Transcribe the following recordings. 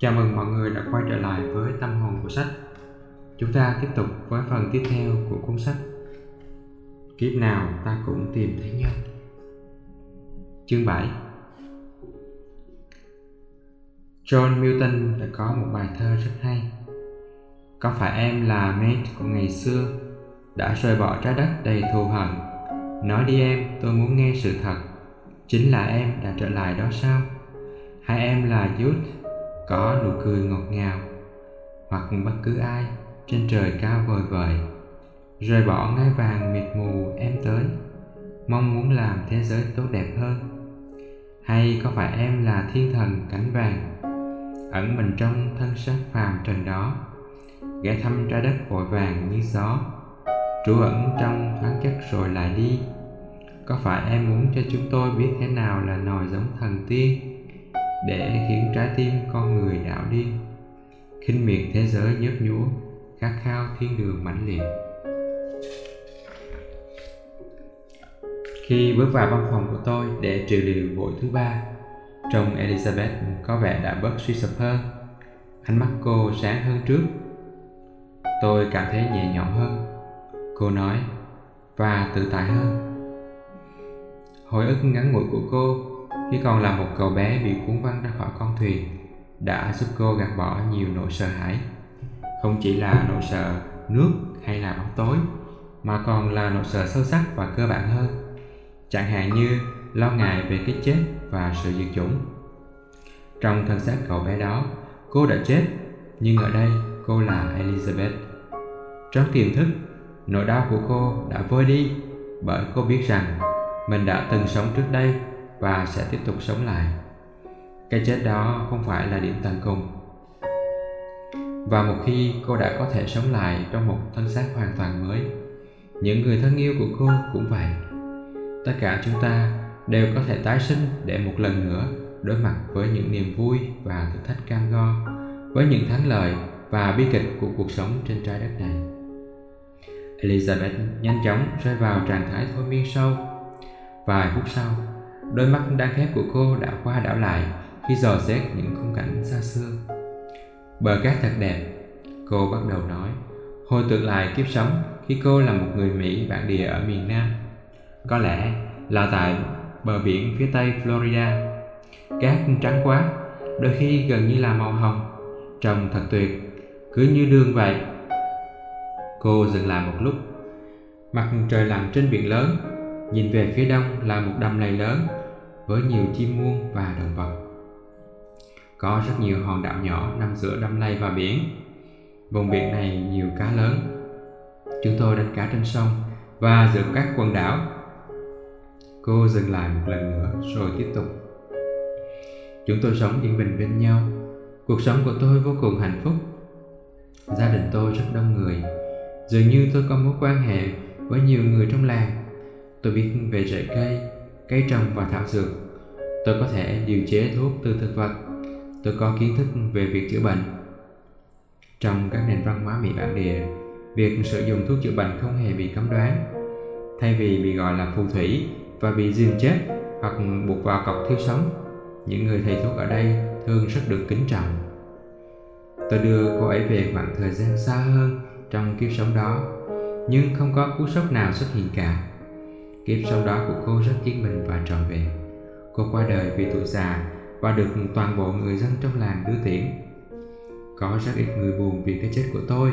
Chào mừng mọi người đã quay trở lại với tâm hồn của sách. Chúng ta tiếp tục với phần tiếp theo của cuốn sách. Kiếp nào ta cũng tìm thấy nhau. Chương 7 John Milton đã có một bài thơ rất hay. Có phải em là mate của ngày xưa đã rời bỏ trái đất đầy thù hận? Nói đi em, tôi muốn nghe sự thật. Chính là em đã trở lại đó sao? Hai em là youth có nụ cười ngọt ngào, hoặc bất cứ ai trên trời cao vời vợi, rời bỏ ngai vàng mịt mù em tới, mong muốn làm thế giới tốt đẹp hơn. Hay có phải em là thiên thần cánh vàng, ẩn mình trong thân xác phàm trần đó, ghé thăm trái đất vội vàng như gió, trú ẩn trong thoáng chất rồi lại đi? Có phải em muốn cho chúng tôi biết thế nào là nòi giống thần tiên? Để khiến trái tim con người đảo điên khinh miệt thế giới nhớp nhúa, khát khao thiên đường mãnh liệt. Khi bước vào văn phòng của tôi để trị liệu buổi thứ ba trông elizabeth có vẻ đã bớt suy sụp hơn. Ánh mắt cô sáng hơn trước. Tôi cảm thấy nhẹ nhõm hơn. Cô nói, và tự tại hơn. Hồi ức ngắn ngủi của cô khi còn là một cậu bé bị cuốn văng ra khỏi con thuyền, đã giúp cô gạt bỏ nhiều nỗi sợ hãi. Không chỉ là nỗi sợ nước hay là bóng tối, mà còn là nỗi sợ sâu sắc và cơ bản hơn. Chẳng hạn như lo ngại về cái chết và sự diệt chủng. Trong thân xác cậu bé đó, cô đã chết, nhưng ở đây cô là elizabeth. Trong tiềm thức, nỗi đau của cô đã vơi đi bởi cô biết rằng mình đã từng sống trước đây và sẽ tiếp tục sống lại. Cái chết đó không phải là điểm tận cùng và một khi cô đã có thể sống lại trong một thân xác hoàn toàn mới, những người thân yêu của cô cũng vậy. Tất cả chúng ta đều có thể tái sinh để một lần nữa đối mặt với những niềm vui và thử thách cam go, với những thắng lợi và bi kịch của cuộc sống trên trái đất này. Elizabeth nhanh chóng rơi vào trạng thái thôi miên sâu. Vài phút sau Đôi mắt đang khép của cô đã qua đảo lại khi dò xét những khung cảnh xa xưa. Bờ cát thật đẹp, cô bắt đầu nói, hồi tưởng lại kiếp sống khi cô là một người Mỹ bản địa ở miền Nam. Có lẽ là tại bờ biển phía tây Florida. Cát trắng quá, đôi khi gần như là màu hồng, trông thật tuyệt, cứ như đường vậy. Cô dừng lại một lúc, mặt trời lặn trên biển lớn, nhìn về phía đông là một đầm lầy lớn với nhiều chim muông và động vật. Có rất nhiều hòn đảo nhỏ nằm giữa đầm lầy và biển. Vùng biển này nhiều cá lớn. Chúng tôi đánh cá trên sông và giữa các quần đảo. Cô dừng lại một lần nữa rồi tiếp tục. Chúng tôi sống yên bình bên nhau. Cuộc sống của tôi vô cùng hạnh phúc. Gia đình tôi rất đông người. Dường như tôi có mối quan hệ với nhiều người trong làng. Tôi biết về rễ cây, cây trồng và thảo dược. Tôi có thể điều chế thuốc từ thực vật. Tôi có kiến thức về việc chữa bệnh. Trong các nền văn hóa Mỹ bản địa, việc sử dụng thuốc chữa bệnh không hề bị cấm đoán. Thay vì bị gọi là phù thủy và bị dìm chết hoặc buộc vào cọc thiêu sống, những người thầy thuốc ở đây thường rất được kính trọng. Tôi đưa cô ấy về khoảng thời gian xa hơn trong kiếp sống đó, nhưng không có cú sốc nào xuất hiện cả. Kiếp sau đó của cô rất yên bình và trọn vẹn. Cô qua đời vì tuổi già và được toàn bộ người dân trong làng đưa tiễn. Có rất ít người buồn vì cái chết của tôi.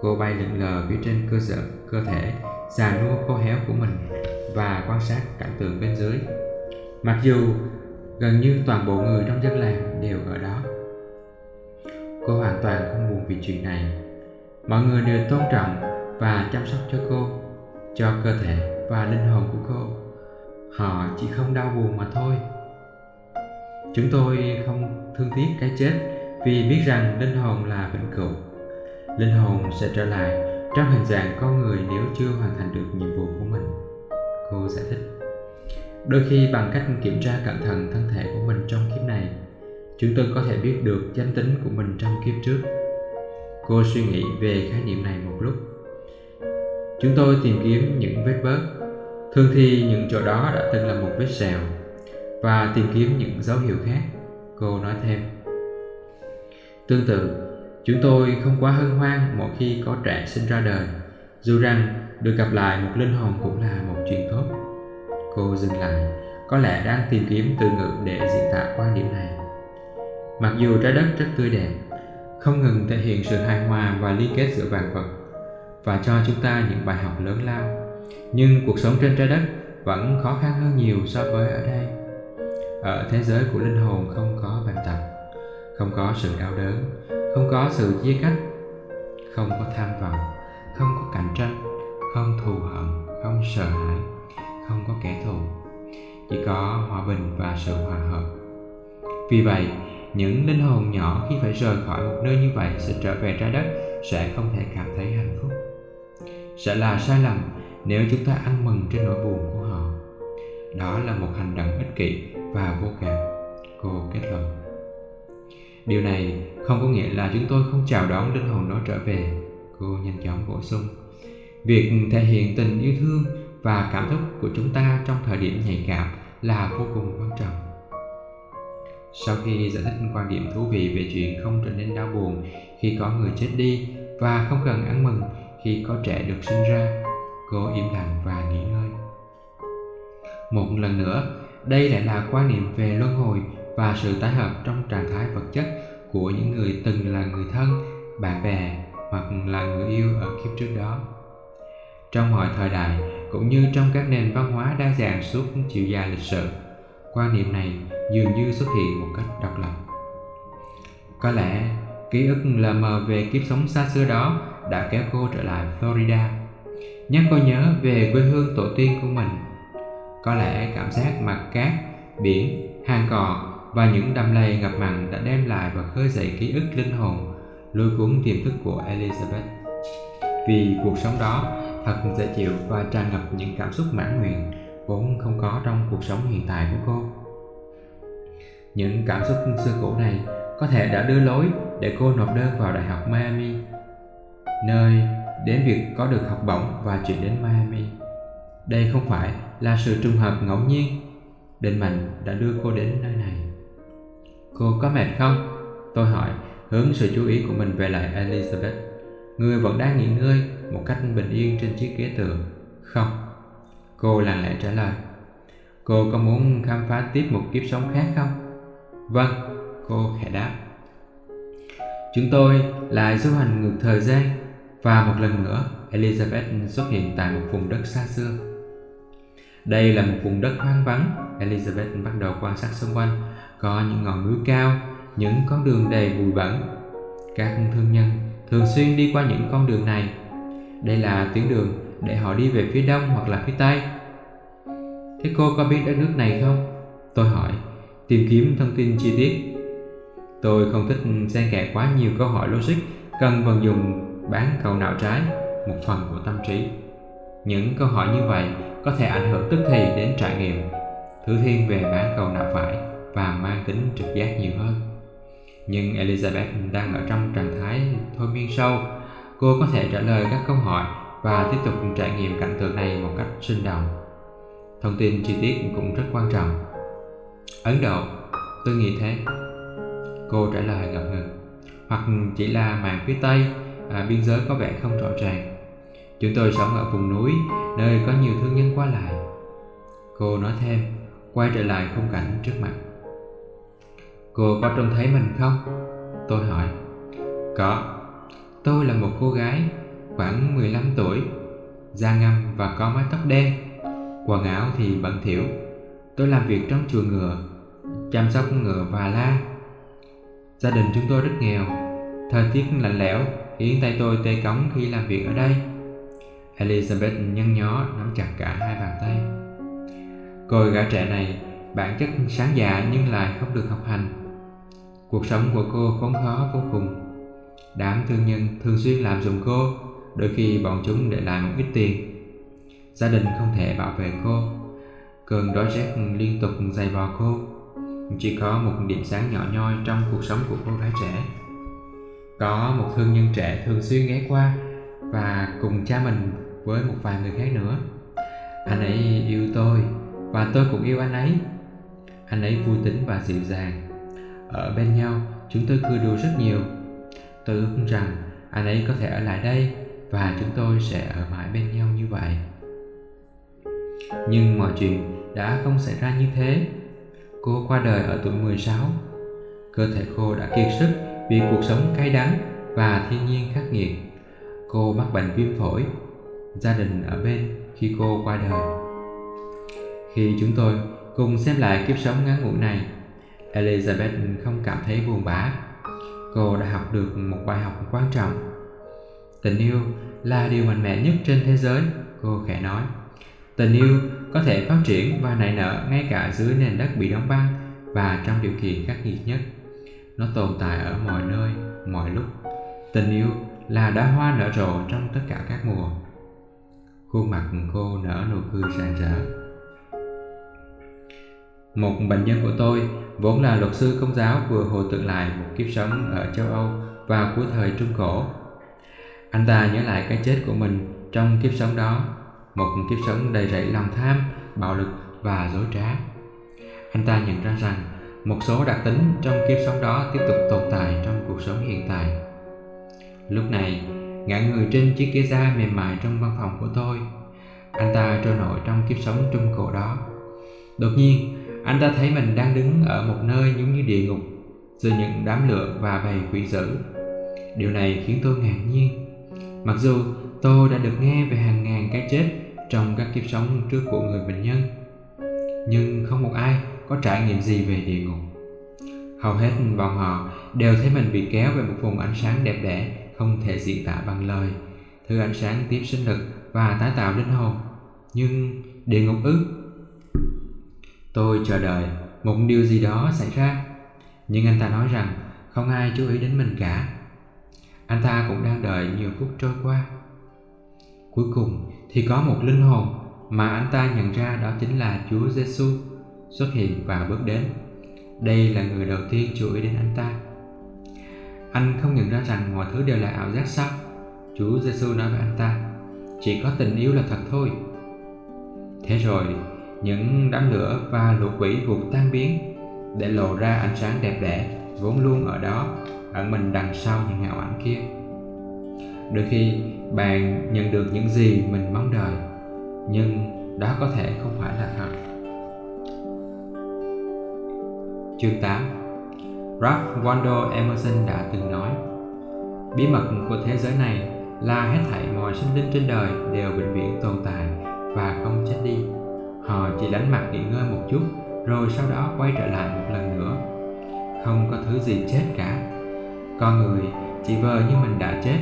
Cô bay lượn lờ phía trên cơ sở cơ thể già nua khô héo của mình và quan sát cảnh tượng bên dưới. Mặc dù gần như toàn bộ người trong dân làng đều ở đó. Cô hoàn toàn không buồn vì chuyện này. Mọi người đều tôn trọng và chăm sóc cho cô, cho cơ thể và linh hồn của cô. Họ chỉ không đau buồn mà thôi. Chúng tôi không thương tiếc cái chết vì biết rằng linh hồn là vĩnh cửu. Linh hồn sẽ trở lại trong hình dạng con người nếu chưa hoàn thành được nhiệm vụ của mình. Cô giải thích. Đôi khi bằng cách kiểm tra cẩn thận thân thể của mình trong kiếp này, chúng tôi có thể biết được danh tính của mình trong kiếp trước. Cô suy nghĩ về khái niệm này một lúc. Chúng tôi tìm kiếm những vết bớt thường thì những chỗ đó đã từng là một vết sẹo và tìm kiếm những dấu hiệu khác cô nói thêm Tương tự, chúng tôi không quá hân hoan mỗi khi có trẻ sinh ra đời, dù rằng được gặp lại một linh hồn cũng là một chuyện tốt. Cô dừng lại, có lẽ đang tìm kiếm từ ngữ để diễn tả quan điểm này. Mặc dù trái đất rất tươi đẹp, không ngừng thể hiện sự hài hòa và liên kết giữa vạn vật và cho chúng ta những bài học lớn lao, nhưng cuộc sống trên trái đất vẫn khó khăn hơn nhiều so với ở đây. Ở thế giới của linh hồn không có bệnh tật, không có sự đau đớn, không có sự chia cách, không có tham vọng, không có cạnh tranh, không thù hận, không sợ hãi, không có kẻ thù. Chỉ có hòa bình và sự hòa hợp. Vì vậy những linh hồn nhỏ khi phải rời khỏi một nơi như vậy sẽ trở về trái đất sẽ không thể cảm thấy hạnh phúc. Sẽ là sai lầm nếu chúng ta ăn mừng trên nỗi buồn của họ, đó là một hành động ích kỷ và vô cảm. Cô kết luận. Điều này không có nghĩa là chúng tôi không chào đón linh hồn đó trở về, cô nhanh chóng bổ sung. Việc thể hiện tình yêu thương và cảm xúc của chúng ta trong thời điểm nhạy cảm là vô cùng quan trọng. Sau khi giải thích quan điểm thú vị về chuyện không trở nên đau buồn khi có người chết đi và không cần ăn mừng khi có trẻ được sinh ra cô im lặng và nghỉ ngơi. Một lần nữa, đây lại là quan niệm về luân hồi và sự tái hợp trong trạng thái vật chất của những người từng là người thân, bạn bè hoặc là người yêu ở kiếp trước đó. Trong mọi thời đại, cũng như trong các nền văn hóa đa dạng suốt chiều dài lịch sử, quan niệm này dường như xuất hiện một cách độc lập. Có lẽ ký ức lờ mờ về kiếp sống xa xưa đó đã kéo cô trở lại florida nhắc cô nhớ về quê hương tổ tiên của mình có lẽ cảm giác mặt cát biển hang cò và những đầm lầy ngập mặn đã đem lại và khơi dậy ký ức linh hồn lôi cuốn tiềm thức của elizabeth vì cuộc sống đó thật dễ chịu và tràn ngập những cảm xúc mãn nguyện vốn không có trong cuộc sống hiện tại của cô. Những cảm xúc xưa cũ này có thể đã đưa lối để cô nộp đơn vào Đại học Miami, nơi đến việc có được học bổng và chuyển đến Miami. Đây không phải là sự trùng hợp ngẫu nhiên, định mệnh đã đưa cô đến nơi này. Cô có mệt không? Tôi hỏi, hướng sự chú ý của mình về lại Elizabeth. Người vẫn đang nghỉ ngơi một cách bình yên trên chiếc ghế tựa Không Cô lặng lẽ trả lời Cô có muốn khám phá tiếp một kiếp sống khác không? Vâng Cô khẽ đáp Chúng tôi lại du hành ngược thời gian và một lần nữa Elizabeth xuất hiện tại một vùng đất xa xưa Đây là một vùng đất hoang vắng Elizabeth bắt đầu quan sát xung quanh Có những ngọn núi cao Những con đường đầy bụi bẩn Các thương nhân thường xuyên đi qua những con đường này. Đây là tuyến đường để họ đi về phía đông hoặc là phía tây. Thế cô có biết đất nước này không? Tôi hỏi, tìm kiếm thông tin chi tiết. Tôi không thích xen kẽ quá nhiều câu hỏi logic cần vận dụng bán cầu não trái, một phần của tâm trí. Những câu hỏi như vậy có thể ảnh hưởng tức thì đến trải nghiệm, thứ thiên về bán cầu não phải và mang tính trực giác nhiều hơn nhưng Elizabeth đang ở trong trạng thái thôi miên sâu. Cô có thể trả lời các câu hỏi và tiếp tục trải nghiệm cảnh tượng này một cách sinh động. Thông tin chi tiết cũng rất quan trọng. Ấn Độ, tôi nghĩ thế. Cô trả lời ngập ngừng. Hoặc chỉ là màn phía Tây, à, biên giới có vẻ không rõ ràng. Chúng tôi sống ở vùng núi, nơi có nhiều thương nhân qua lại. Cô nói thêm, quay trở lại khung cảnh trước mặt. Cô có trông thấy mình không? Tôi hỏi Có Tôi là một cô gái khoảng 15 tuổi Da ngâm và có mái tóc đen Quần áo thì bẩn thỉu Tôi làm việc trong chuồng ngựa Chăm sóc ngựa và la Gia đình chúng tôi rất nghèo Thời tiết lạnh lẽo khiến tay tôi tê cống khi làm việc ở đây. Elizabeth nhăn nhó, nắm chặt cả hai bàn tay. Cô gái trẻ này, bản chất sáng dạ nhưng lại không được học hành. Cuộc sống của cô khốn khó vô cùng. Đám thương nhân thường xuyên làm dùng cô, Đôi khi bọn chúng để lại một ít tiền. Gia đình không thể bảo vệ cô. Cơn đói rét liên tục dày vò cô. Chỉ có một điểm sáng nhỏ nhoi trong cuộc sống của cô gái trẻ. Có một thương nhân trẻ thường xuyên ghé qua Và cùng cha mình với một vài người khác nữa Anh ấy yêu tôi Và tôi cũng yêu anh ấy Anh ấy vui tính và dịu dàng ở bên nhau, chúng tôi cười đùa rất nhiều tôi ước rằng anh ấy có thể ở lại đây và chúng tôi sẽ ở mãi bên nhau như vậy. Nhưng mọi chuyện đã không xảy ra như thế. Cô qua đời ở tuổi 16. Cơ thể cô đã kiệt sức vì cuộc sống cay đắng và thiên nhiên khắc nghiệt. Cô mắc bệnh viêm phổi. Gia đình ở bên khi cô qua đời. Khi chúng tôi cùng xem lại kiếp sống ngắn ngủi này, Elizabeth không cảm thấy buồn bã. Cô đã học được một bài học quan trọng. Tình yêu là điều mạnh mẽ nhất trên thế giới, cô khẽ nói. Tình yêu có thể phát triển và nảy nở ngay cả dưới nền đất bị đóng băng và trong điều kiện khắc nghiệt nhất. Nó tồn tại ở mọi nơi, mọi lúc. Tình yêu là đóa hoa nở rộ trong tất cả các mùa. Khuôn mặt cô nở nụ cười rạng rỡ. Một bệnh nhân của tôi, vốn là luật sư công giáo vừa hồi tưởng lại một kiếp sống ở châu Âu vào cuối thời Trung Cổ. Anh ta nhớ lại cái chết của mình trong kiếp sống đó một kiếp sống đầy rẫy lòng tham, bạo lực và dối trá. Anh ta nhận ra rằng một số đặc tính trong kiếp sống đó tiếp tục tồn tại trong cuộc sống hiện tại. Lúc này, ngã người trên chiếc ghế da mềm mại trong văn phòng của tôi. Anh ta trôi nổi trong kiếp sống trung cổ đó. Đột nhiên, anh ta thấy mình đang đứng ở một nơi giống như địa ngục, giữa những đám lửa và bầy quỷ dữ. Điều này khiến tôi ngạc nhiên. Mặc dù tôi đã được nghe về hàng ngàn cái chết trong các kiếp sống trước của người bệnh nhân nhưng không một ai có trải nghiệm gì về địa ngục? Hầu hết bọn họ đều thấy mình bị kéo về một vùng ánh sáng đẹp đẽ, không thể diễn tả bằng lời. Thứ ánh sáng tiếp sinh lực và tái tạo linh hồn. Nhưng địa ngục ư? Tôi chờ đợi một điều gì đó xảy ra. Nhưng anh ta nói rằng không ai chú ý đến mình cả. Anh ta cũng đang đợi nhiều phút trôi qua. Cuối cùng thì có một linh hồn mà anh ta nhận ra đó chính là Chúa Giêsu xuất hiện và bước đến. Đây là người đầu tiên chú ý đến anh ta. Anh không nhận ra rằng mọi thứ đều là ảo giác sao? Chúa Giêsu nói với anh ta, chỉ có tình yêu là thật thôi. Thế rồi, những đám lửa và lũ quỷ vụt tan biến để lộ ra ánh sáng đẹp đẽ vốn luôn ở đó ẩn mình đằng sau những ảo ảnh kia đôi khi bạn nhận được những gì mình mong đợi nhưng đó có thể không phải là thật chương 8 Ralph Waldo Emerson đã từng nói Bí mật của thế giới này là hết thảy mọi sinh linh trên đời đều vĩnh viễn tồn tại và không chết đi. Họ chỉ đánh mặt nghỉ ngơi một chút rồi sau đó quay trở lại một lần nữa. Không có thứ gì chết cả. Con người chỉ vờ như mình đã chết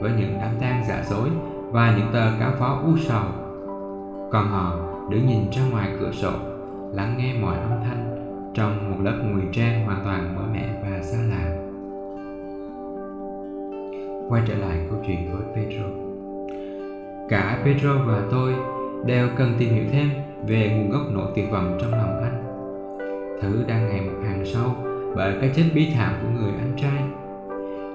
với những đám tang giả dối và những tờ cáo phó u sầu. Còn họ đứng nhìn ra ngoài cửa sổ, lắng nghe mọi âm thanh trong một lớp ngụy trang hoàn toàn mới mẻ và xa lạ. Quay trở lại câu chuyện với Pedro. Cả Pedro và tôi đều cần tìm hiểu thêm về nguồn gốc nỗi tuyệt vọng trong lòng anh. Thứ đang ngày một hàng sâu bởi cái chết bí thảm của người anh trai.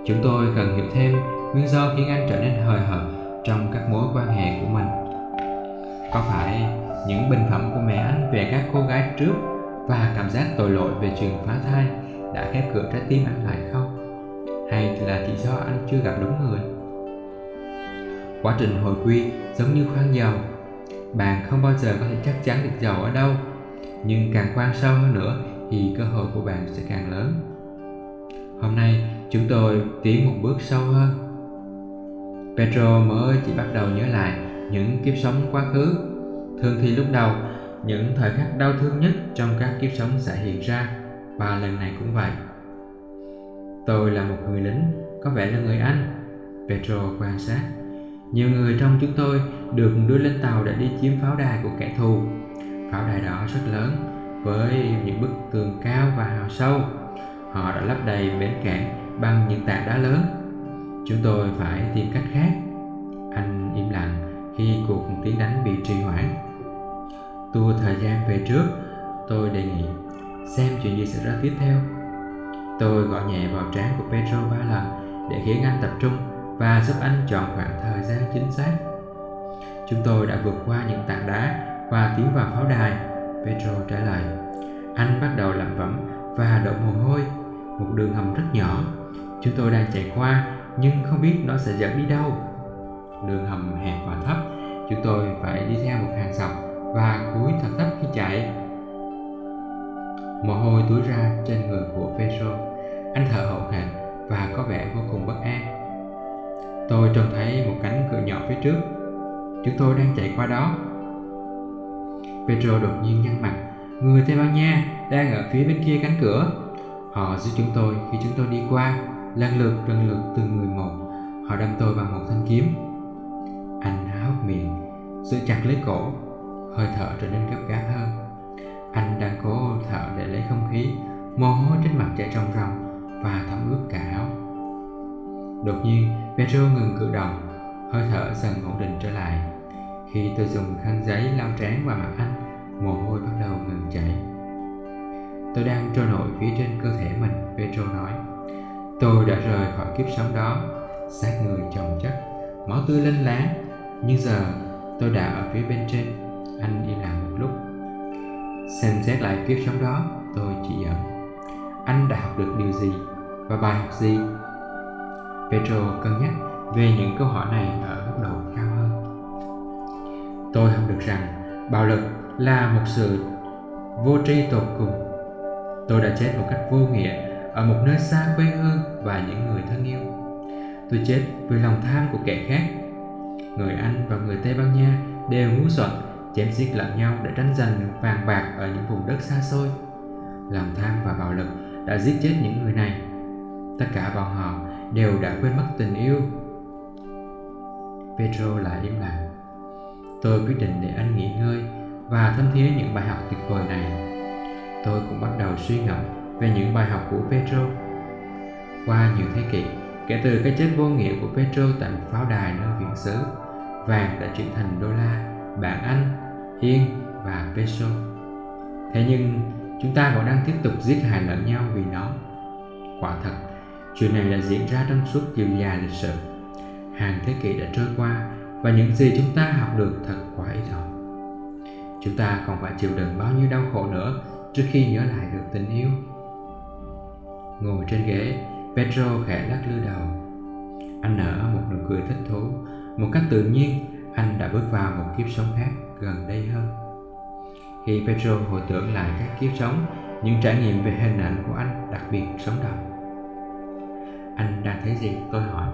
Chúng tôi cần hiểu thêm nguyên do khiến anh trở nên hời hợt trong các mối quan hệ của mình có phải những bình phẩm của mẹ anh về các cô gái trước và cảm giác tội lỗi về chuyện phá thai đã khép cửa trái tim anh lại không? Hay là chỉ do anh chưa gặp đúng người? Quá trình hồi quy giống như khoan dầu. Bạn không bao giờ có thể chắc chắn được dầu ở đâu. Nhưng càng khoan sâu hơn nữa thì cơ hội của bạn sẽ càng lớn. Hôm nay chúng tôi tiến một bước sâu hơn. Petro mới chỉ bắt đầu nhớ lại những kiếp sống quá khứ. Thường thì lúc đầu, những thời khắc đau thương nhất trong các kiếp sống sẽ hiện ra và lần này cũng vậy. Tôi là một người lính, có vẻ là người Anh. Petro quan sát. Nhiều người trong chúng tôi được đưa lên tàu để đi chiếm pháo đài của kẻ thù. Pháo đài đó rất lớn, với những bức tường cao và hào sâu. Họ đã lấp đầy bến cảng bằng những tảng đá lớn chúng tôi phải tìm cách khác anh im lặng khi cuộc tiến đánh bị trì hoãn tua thời gian về trước tôi đề nghị xem chuyện gì xảy ra tiếp theo. Tôi gõ nhẹ vào trán của Pedro ba lần để khiến anh tập trung và giúp anh chọn khoảng thời gian chính xác. Chúng tôi đã vượt qua những tảng đá và tiến vào pháo đài Pedro trả lời. Anh bắt đầu lẩm bẩm và đổ mồ hôi một đường hầm rất nhỏ. Chúng tôi đang chạy qua nhưng không biết nó sẽ dẫn đi đâu. Đường hầm hẹp và thấp, chúng tôi phải đi theo một hàng dọc và cúi thật thấp khi chạy. Mồ hôi túi ra trên người của Pedro. Anh thở hổn hển và có vẻ vô cùng bất an. Tôi trông thấy một cánh cửa nhỏ phía trước. Chúng tôi đang chạy qua đó. Pedro đột nhiên nhăn mặt. Người Tây Ban Nha đang ở phía bên kia cánh cửa. Họ giúp chúng tôi khi chúng tôi đi qua, lần lượt lần lượt từng người một. Họ đâm tôi bằng một thanh kiếm. Anh há hốc miệng, giữ chặt lấy cổ, hơi thở trở nên gấp gáp hơn. Anh đang cố thở để lấy không khí, mồ hôi trên mặt chảy ròng ròng và thấm ướt cả áo. Đột nhiên, Pedro ngừng cử động, hơi thở dần ổn định trở lại. Khi tôi dùng khăn giấy lau trán vào mặt anh, mồ hôi bắt đầu ngừng chảy. Tôi đang trôi nổi phía trên cơ thể mình, Pedro nói. Tôi đã rời khỏi kiếp sống đó, xác người chồng chất, máu tươi lên láng, Nhưng giờ tôi đã ở phía bên trên, anh đi làm một lúc. Xem xét lại kiếp sống đó, tôi chỉ giận. Anh đã học được điều gì và bài học gì? Petro cân nhắc về những câu hỏi này ở góc độ cao hơn. Tôi học được rằng bạo lực là một sự vô tri tột cùng. Tôi đã chết một cách vô nghĩa ở một nơi xa quê hương và những người thân yêu. Tôi chết vì lòng tham của kẻ khác. Người Anh và người Tây Ban Nha đều ngu xuẩn chém giết lẫn nhau để tranh giành vàng bạc ở những vùng đất xa xôi. Lòng tham và bạo lực đã giết chết những người này. Tất cả bọn họ đều đã quên mất tình yêu. Pedro lại im lặng. Tôi quyết định để anh nghỉ ngơi và thâm thía những bài học tuyệt vời này. Tôi cũng bắt đầu suy ngẫm về những bài học của Pedro. Qua nhiều thế kỷ, kể từ cái chết vô nghĩa của Pedro tại một pháo đài nơi viễn xứ, vàng đã chuyển thành đô la, bảng Anh, yên và peso. Thế nhưng chúng ta vẫn đang tiếp tục giết hại lẫn nhau vì nó. Quả thật, chuyện này đã diễn ra trong suốt chiều dài lịch sử. Hàng thế kỷ đã trôi qua và những gì chúng ta học được thật quá ít ỏi. Chúng ta còn phải chịu đựng bao nhiêu đau khổ nữa trước khi nhớ lại được tình yêu. Ngồi trên ghế, Pedro khẽ lắc lư đầu. Anh nở một nụ cười thích thú. Một cách tự nhiên, anh đã bước vào một kiếp sống khác gần đây hơn. Khi Pedro hồi tưởng lại các kiếp sống, những trải nghiệm về hình ảnh của anh đặc biệt sống động. Anh đang thấy gì? Tôi hỏi.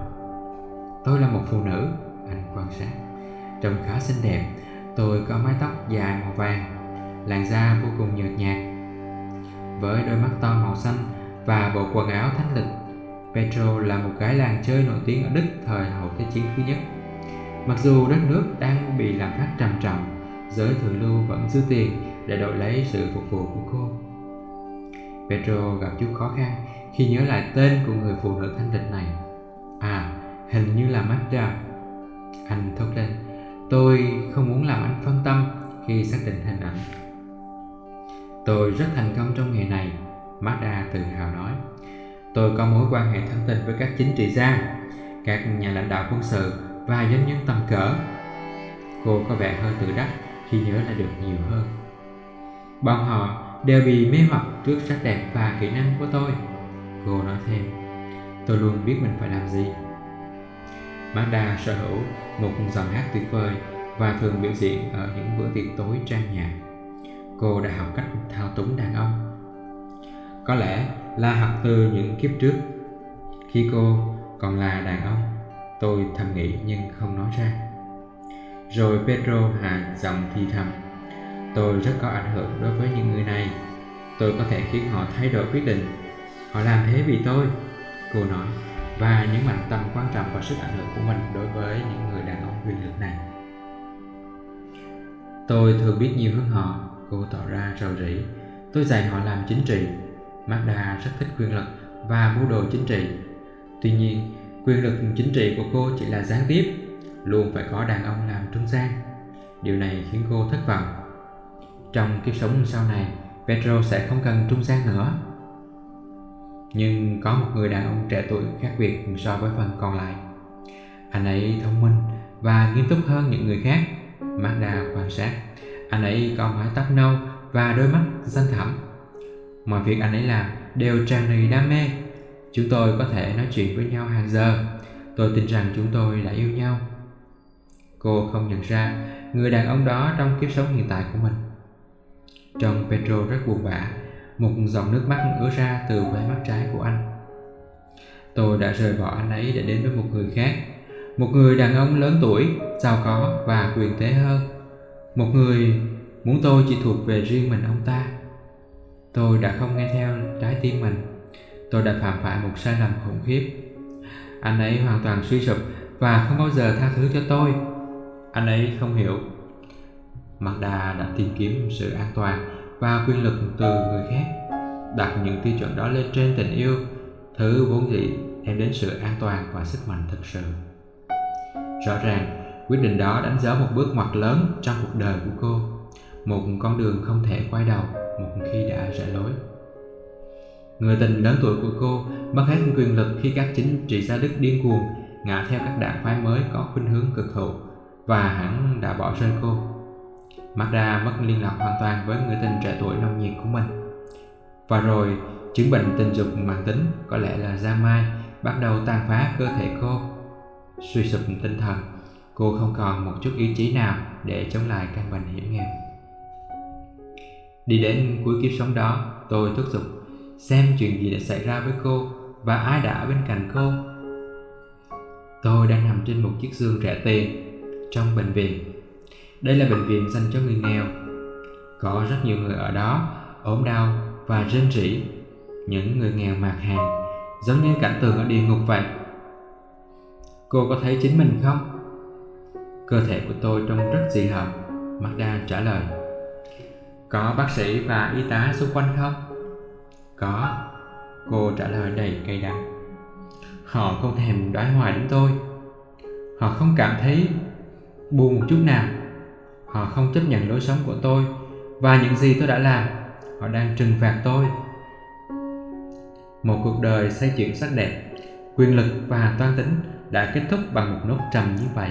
Tôi là một phụ nữ, anh quan sát. Trông khá xinh đẹp, tôi có mái tóc dài màu vàng, làn da vô cùng nhợt nhạt. Với đôi mắt to màu xanh và bộ quần áo thanh lịch, Petro là một gái làng chơi nổi tiếng ở Đức thời hậu Thế chiến thứ nhất. Mặc dù đất nước đang bị lạm phát trầm trọng, giới thượng lưu vẫn dư tiền để đổi lấy sự phục vụ của cô. Petro gặp chút khó khăn khi nhớ lại tên của người phụ nữ thanh lịch này. À, hình như là Magda. Anh thốt lên, tôi không muốn làm anh phân tâm khi xác định hình ảnh. Tôi rất thành công trong nghề này, Magda tự hào nói. Tôi có mối quan hệ thân tình với các chính trị gia, các nhà lãnh đạo quân sự và doanh nhân tầm cỡ. Cô có vẻ hơi tự đắc khi nhớ lại được nhiều hơn. Bọn họ đều bị mê hoặc trước sắc đẹp và kỹ năng của tôi. Cô nói thêm, tôi luôn biết mình phải làm gì. Magda sở hữu một giọng hát tuyệt vời và thường biểu diễn ở những bữa tiệc tối trang nhã. Cô đã học cách thao túng đàn ông. Có lẽ là học từ những kiếp trước. Khi cô còn là đàn ông, tôi thầm nghĩ nhưng không nói ra. Rồi Pedro hạ giọng thì thầm. Tôi rất có ảnh hưởng đối với những người này. Tôi có thể khiến họ thay đổi quyết định. Họ làm thế vì tôi, cô nói, và nhấn mạnh tầm quan trọng và sức ảnh hưởng của mình đối với những người đàn ông quyền lực này. Tôi thường biết nhiều hơn họ, cô tỏ ra rầu rĩ. Tôi dạy họ làm chính trị. Magda rất thích quyền lực và mưu đồ chính trị. Tuy nhiên, quyền lực chính trị của cô chỉ là gián tiếp, luôn phải có đàn ông làm trung gian. Điều này khiến cô thất vọng. Trong kiếp sống sau này, Pedro sẽ không cần trung gian nữa. Nhưng có một người đàn ông trẻ tuổi khác biệt so với phần còn lại. Anh ấy thông minh và nghiêm túc hơn những người khác. Magda quan sát. Anh ấy có mái tóc nâu và đôi mắt xanh thẳm. Mọi việc anh ấy làm đều tràn đầy đam mê. Chúng tôi có thể nói chuyện với nhau hàng giờ. Tôi tin rằng chúng tôi đã yêu nhau. Cô không nhận ra người đàn ông đó trong kiếp sống hiện tại của mình. Trông Pedro rất buồn bã, một dòng nước mắt ứa ra từ khóe mắt trái của anh. Tôi đã rời bỏ anh ấy để đến với một người khác, một người đàn ông lớn tuổi, giàu có và quyền thế hơn. Một người muốn tôi chỉ thuộc về riêng mình ông ta. Tôi đã không nghe theo trái tim mình. Tôi đã phạm phải một sai lầm khủng khiếp. Anh ấy hoàn toàn suy sụp và không bao giờ tha thứ cho tôi. Anh ấy không hiểu. mặt đà đã tìm kiếm sự an toàn và quyền lực từ người khác, đặt những tiêu chuẩn đó lên trên tình yêu, thứ vốn dĩ đem đến sự an toàn và sức mạnh thực sự. Rõ ràng, quyết định đó đánh dấu một bước ngoặt lớn trong cuộc đời của cô, một con đường không thể quay đầu một khi đã rẽ lối. Người tình lớn tuổi của cô mất hết quyền lực khi các chính trị gia Đức điên cuồng ngã theo các đảng phái mới có khuynh hướng cực hữu và hắn đã bỏ rơi cô. Magda mất liên lạc hoàn toàn với người tình trẻ tuổi nông nhiệt của mình. Và rồi, chứng bệnh tình dục mãn tính có lẽ là da mai bắt đầu tàn phá cơ thể cô. Suy sụp tinh thần, cô không còn một chút ý chí nào để chống lại căn bệnh hiểm nghèo. Đi đến cuối kiếp sống đó, tôi thúc giục xem chuyện gì đã xảy ra với cô và ai đã ở bên cạnh cô. Tôi đang nằm trên một chiếc giường rẻ tiền trong bệnh viện. Đây là bệnh viện dành cho người nghèo. Có rất nhiều người ở đó ốm đau và rên rỉ. Những người nghèo mạc hàng, giống như cảnh tượng ở địa ngục vậy. Cô có thấy chính mình không? Cơ thể của tôi trông rất dị hợm, Magda trả lời. Có bác sĩ và y tá xung quanh không? Có Cô trả lời đầy cay đắng Họ không thèm đoái hoài đến tôi Họ không cảm thấy buồn một chút nào. Họ không chấp nhận lối sống của tôi Và những gì tôi đã làm. Họ đang trừng phạt tôi. Một cuộc đời xây dựng sắc đẹp, Quyền lực và toan tính đã kết thúc bằng một nốt trầm như vậy.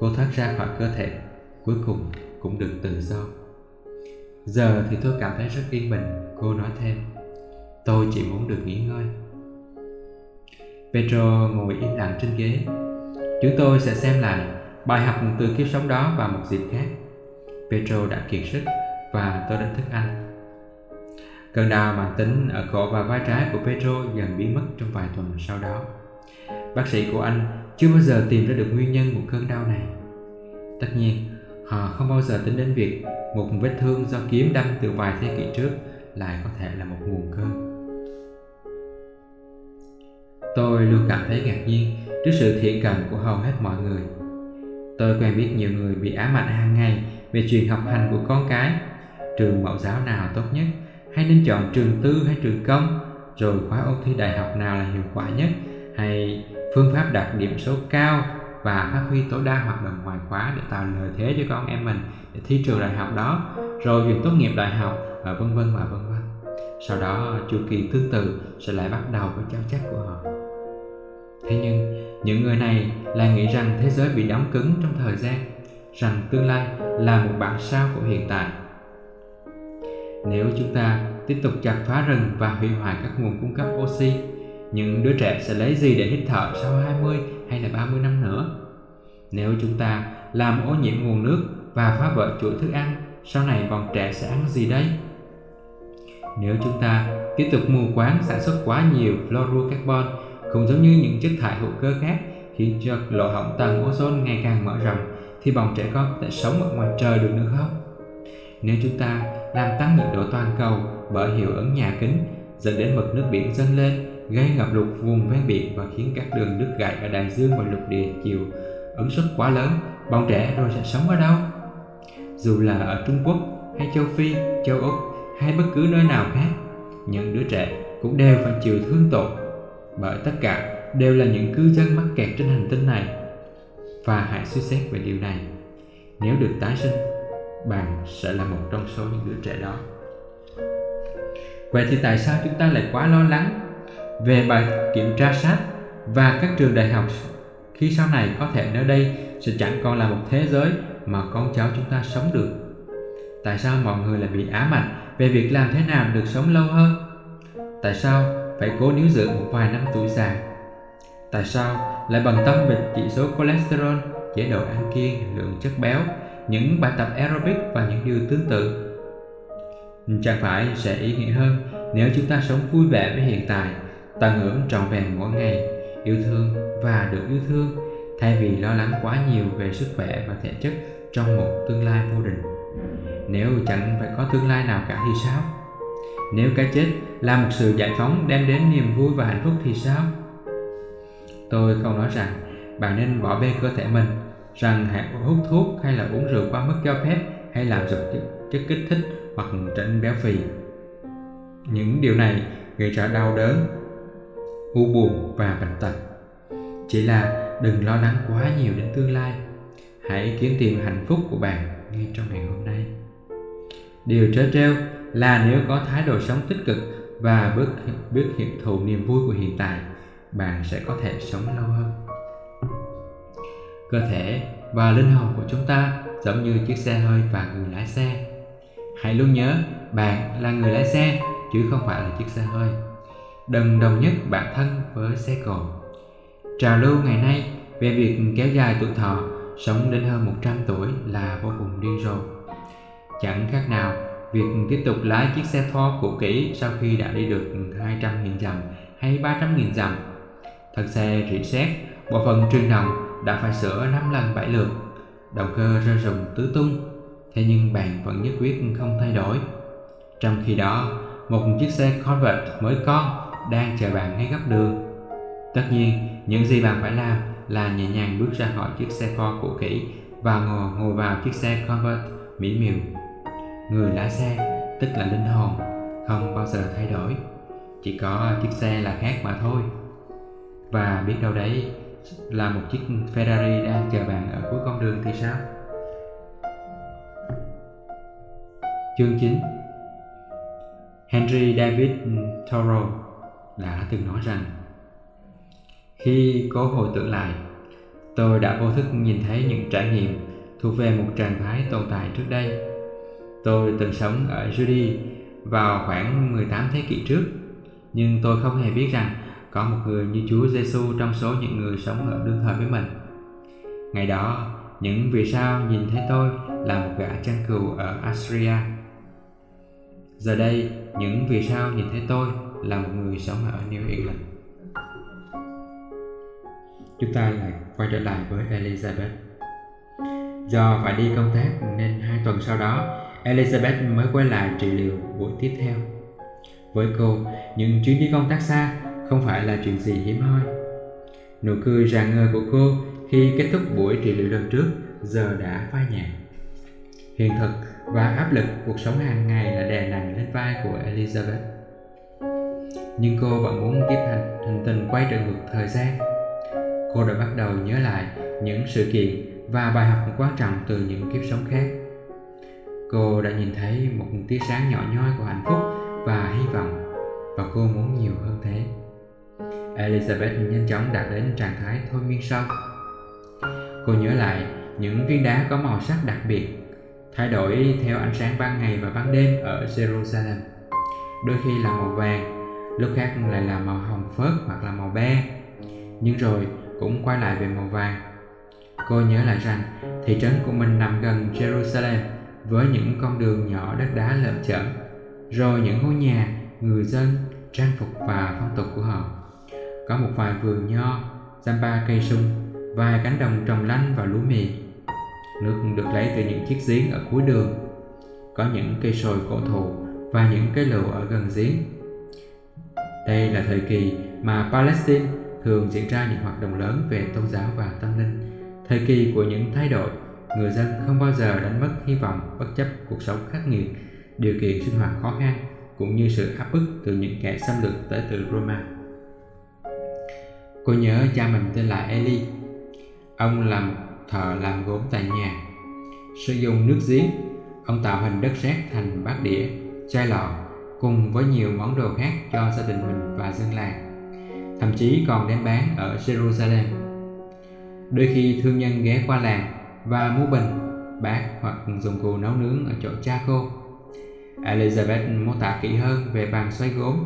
Cô thoát ra khỏi cơ thể, Cuối cùng cũng được tự do. Giờ thì tôi cảm thấy rất yên bình, Cô nói thêm. Tôi chỉ muốn được nghỉ ngơi. Pedro ngồi im lặng trên ghế. Chúng tôi sẽ xem lại bài học từ kiếp sống đó vào một dịp khác. Pedro đã kiệt sức và tôi đến thức ăn. Cơn đau mãn tính ở cổ và vai trái của Pedro dần biến mất trong vài tuần sau đó. Bác sĩ của anh chưa bao giờ tìm ra được nguyên nhân của cơn đau này. Tất nhiên, họ không bao giờ tính đến việc một vết thương do kiếm đâm từ vài thế kỷ trước lại có thể là một nguồn cơn. Tôi luôn cảm thấy ngạc nhiên trước sự thiện cảm của hầu hết mọi người. Tôi quen biết nhiều người bị ám ảnh hàng ngày về chuyện học hành của con cái, trường mẫu giáo nào tốt nhất, hay nên chọn trường tư hay trường công, rồi khóa ôn thi đại học nào là hiệu quả nhất, hay phương pháp đạt điểm số cao và phát huy tối đa hoạt động ngoại khóa để tạo lợi thế cho con em mình để thi trường đại học đó, rồi việc tốt nghiệp đại học và vân vân và vân vân. Sau đó chu kỳ tương tự sẽ lại bắt đầu với cháu chắc của họ. Thế nhưng, những người này lại nghĩ rằng thế giới bị đóng cứng trong thời gian, rằng tương lai là một bản sao của hiện tại. Nếu chúng ta tiếp tục chặt phá rừng và hủy hoại các nguồn cung cấp oxy, những đứa trẻ sẽ lấy gì để hít thở sau 20 hay là 30 năm nữa? Nếu chúng ta làm ô nhiễm nguồn nước và phá vỡ chuỗi thức ăn, sau này bọn trẻ sẽ ăn gì đây? Nếu chúng ta tiếp tục mù quáng sản xuất quá nhiều fluorocarbon cũng giống như những chất thải hữu cơ khác, khiến cho lỗ hổng tầng ozone ngày càng mở rộng, thì bọn trẻ con có thể sống ở ngoài trời được nữa không? Nếu chúng ta làm tăng nhiệt độ toàn cầu bởi hiệu ứng nhà kính, dẫn đến mực nước biển dâng lên, gây ngập lụt vùng ven biển và khiến các đường đứt gãy ở đại dương và lục địa chịu ứng suất quá lớn, bọn trẻ rồi sẽ sống ở đâu dù là ở trung quốc, hay châu phi, châu úc, hay bất cứ nơi nào khác, những đứa trẻ cũng đều phải chịu thương tổn bởi tất cả đều là những cư dân mắc kẹt trên hành tinh này. Và hãy suy xét về điều này. Nếu được tái sinh, bạn sẽ là một trong số những đứa trẻ đó. Vậy thì tại sao chúng ta lại quá lo lắng về bài kiểm tra sát và các trường đại học khi sau này có thể nơi đây sẽ chẳng còn là một thế giới mà con cháu chúng ta sống được? Tại sao mọi người lại bị ám ảnh về việc làm thế nào được sống lâu hơn? Tại sao phải cố níu giữ một vài năm tuổi già? Tại sao lại bằng tâm về chỉ số cholesterol, chế độ ăn kiêng, lượng chất béo, những bài tập aerobic và những điều tương tự? Chẳng phải sẽ ý nghĩa hơn nếu chúng ta sống vui vẻ với hiện tại, tận hưởng trọn vẹn mỗi ngày, yêu thương và được yêu thương, thay vì lo lắng quá nhiều về sức khỏe và thể chất trong một tương lai vô định. Nếu chẳng phải có tương lai nào cả thì sao? Nếu cái chết là một sự giải phóng đem đến niềm vui và hạnh phúc thì sao? Tôi không nói rằng bạn nên bỏ bê cơ thể mình, rằng hãy hút thuốc hay là uống rượu quá mức cho phép hay làm dụng chất kích thích hoặc tránh béo phì. Những điều này gây ra đau đớn, u buồn và bệnh tật. Chỉ là đừng lo lắng quá nhiều đến tương lai. Hãy kiếm tìm hạnh phúc của bạn ngay trong ngày hôm nay. Điều trớ trêu là nếu có thái độ sống tích cực và biết, biết hiện thụ niềm vui của hiện tại, bạn sẽ có thể sống lâu hơn. Cơ thể và linh hồn của chúng ta giống như chiếc xe hơi và người lái xe. Hãy luôn nhớ bạn là người lái xe chứ không phải là chiếc xe hơi. Đừng đồng nhất bản thân với xe cộ. Trào lưu ngày nay về việc kéo dài tuổi thọ, sống đến hơn 100 tuổi là vô cùng điên rồ. Chẳng khác nào việc tiếp tục lái chiếc xe Ford cũ kỹ sau khi đã đi được 200.000 dặm hay 300.000 dặm. thân xe rỉ sét, bộ phận truyền động đã phải sửa 5 lần 7 lượt, động cơ rơi rụng tứ tung, thế nhưng bạn vẫn nhất quyết không thay đổi. Trong khi đó, một chiếc xe Corvette mới con đang chờ bạn ngay góc đường. Tất nhiên, những gì bạn phải làm là nhẹ nhàng bước ra khỏi chiếc xe Ford cũ kỹ và ngồi ngồi vào chiếc xe Corvette mỹ miều người lái xe, tức là linh hồn, không bao giờ thay đổi. Chỉ có chiếc xe là khác mà thôi. Và biết đâu đấy, là một chiếc Ferrari đang chờ bạn ở cuối con đường thì sao? Chương 9 Henry David Thoreau đã từng nói rằng, khi cố hồi tưởng lại, tôi đã vô thức nhìn thấy những trải nghiệm thuộc về một trạng thái tồn tại trước đây. Tôi từng sống ở Judy vào khoảng 18 thế kỷ trước, nhưng tôi không hề biết rằng có một người như Chúa Giêsu trong số những người sống ở đương thời với mình. Ngày đó, những vì sao nhìn thấy tôi là một gã chăn cừu ở Assyria Giờ đây, những vì sao nhìn thấy tôi là một người sống ở New England. Chúng ta lại quay trở lại với Elizabeth. Do phải đi công tác nên hai tuần sau đó Elizabeth mới quay lại trị liệu buổi tiếp theo. Với cô, những chuyến đi công tác xa không phải là chuyện gì hiếm hoi. Nụ cười rạng ngời của cô khi kết thúc buổi trị liệu lần trước giờ đã phai nhạt. Hiện thực và áp lực cuộc sống hàng ngày là đè nặng lên vai của Elizabeth. Nhưng cô vẫn muốn tiếp hành hành tình quay trở ngược thời gian. Cô đã bắt đầu nhớ lại những sự kiện và bài học quan trọng từ những kiếp sống khác Cô đã nhìn thấy một tia sáng nhỏ nhoi của hạnh phúc và hy vọng và cô muốn nhiều hơn thế. Elizabeth nhanh chóng đạt đến trạng thái thôi miên sâu. Cô nhớ lại những viên đá có màu sắc đặc biệt, thay đổi theo ánh sáng ban ngày và ban đêm ở Jerusalem. Đôi khi là màu vàng, lúc khác lại là màu hồng phớt hoặc là màu be, nhưng rồi cũng quay lại về màu vàng. Cô nhớ lại rằng thị trấn của mình nằm gần Jerusalem với những con đường nhỏ đất đá lợm chởm, rồi những ngôi nhà, người dân trang phục và phong tục của họ. Có một vài vườn nho dăm ba cây sung, vài cánh đồng trồng lanh và lúa mì. Nước được lấy từ những chiếc giếng ở cuối đường. Có những cây sồi cổ thụ và những cây lựu ở gần giếng. Đây là thời kỳ mà Palestine thường diễn ra những hoạt động lớn về tôn giáo và tâm linh. Thời kỳ của những thay đổi người dân không bao giờ đánh mất hy vọng bất chấp cuộc sống khắc nghiệt, điều kiện sinh hoạt khó khăn cũng như sự áp bức từ những kẻ xâm lược tới từ Roma. Cô nhớ cha mình tên là Eli. Ông làm thợ làm gốm tại nhà. Sử dụng nước giếng, ông tạo hình đất sét thành bát đĩa, chai lọ cùng với nhiều món đồ khác cho gia đình mình và dân làng. Thậm chí còn đem bán ở Jerusalem. Đôi khi thương nhân ghé qua làng và mua bình, bát hoặc dụng cụ nấu nướng ở chỗ cha cô. Elizabeth mô tả kỹ hơn về bàn xoay gốm,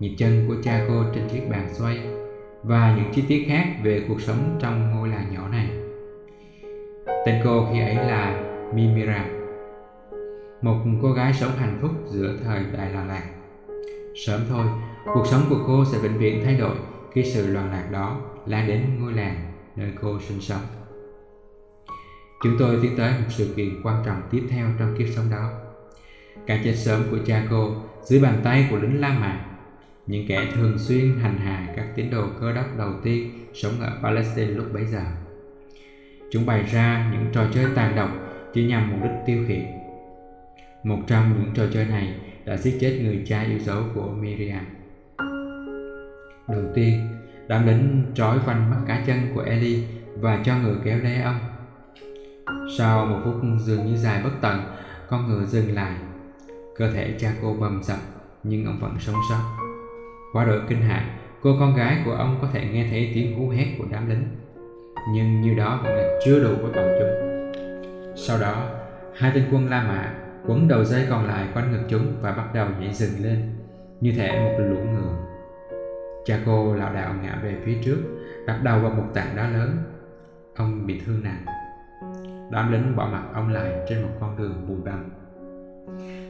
nhịp chân của cha cô trên chiếc bàn xoay và những chi tiết khác về cuộc sống trong ngôi làng nhỏ này. Tên cô khi ấy là Mimira, một cô gái sống hạnh phúc giữa thời đại loạn lạc. Sớm thôi, cuộc sống của cô sẽ vĩnh viễn thay đổi khi sự loạn lạc đó lan đến ngôi làng nơi cô sinh sống. Chúng tôi tiến tới một sự kiện quan trọng tiếp theo trong kiếp sống đó. Cái chết sớm của cha cô dưới bàn tay của lính La Mã, những kẻ thường xuyên hành hạ các tín đồ cơ đốc đầu tiên sống ở Palestine lúc bấy giờ. Chúng bày ra những trò chơi tàn độc chỉ nhằm mục đích tiêu khiển. Một trong những trò chơi này đã giết chết người cha yêu dấu của Miriam. Đầu tiên, đám lính trói quanh mắt cá chân của Eli và cho người kéo lê ông. Sau một phút dường như dài bất tận, con ngựa dừng lại. Cơ thể cha cô bầm dập, nhưng ông vẫn sống sót. Quá đội kinh hãi, cô con gái của ông có thể nghe thấy tiếng hú hét của đám lính. Nhưng như đó vẫn là chưa đủ với bọn chúng. Sau đó, hai tên quân La Mã quấn đầu dây còn lại quanh ngực chúng và bắt đầu nhảy dừng lên, như thể một lũ ngựa. Cha cô lảo đảo ngã về phía trước, đặt đầu vào một tảng đá lớn. Ông bị thương nặng. Đám lính bỏ mặt ông lại trên một con đường bụi bặm.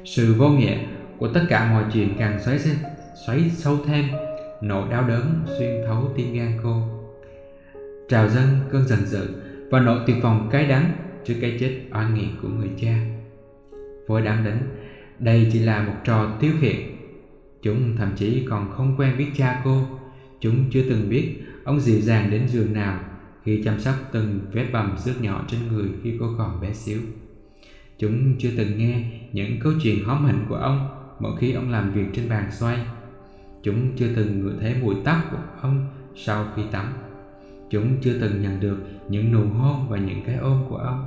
Sự vô nghĩa của tất cả mọi chuyện càng xoáy, xoáy sâu thêm, nỗi đau đớn xuyên thấu tim gan cô. Trào dâng cơn giận dữ và nỗi tuyệt vọng cay đắng trước cái chết oan nghiệt của người cha. Với đám lính, đây chỉ là một trò tiêu khiển Chúng thậm chí còn không quen biết cha cô Chúng chưa từng biết ông dịu dàng đến giường nào khi chăm sóc từng vết bầm xước nhỏ trên người khi cô còn bé xíu. Chúng chưa từng nghe những câu chuyện hóm hình của ông Mỗi khi ông làm việc trên bàn xoay. Chúng chưa từng ngửi thấy mùi tóc của ông sau khi tắm. Chúng chưa từng nhận được những nụ hôn và những cái ôm của ông.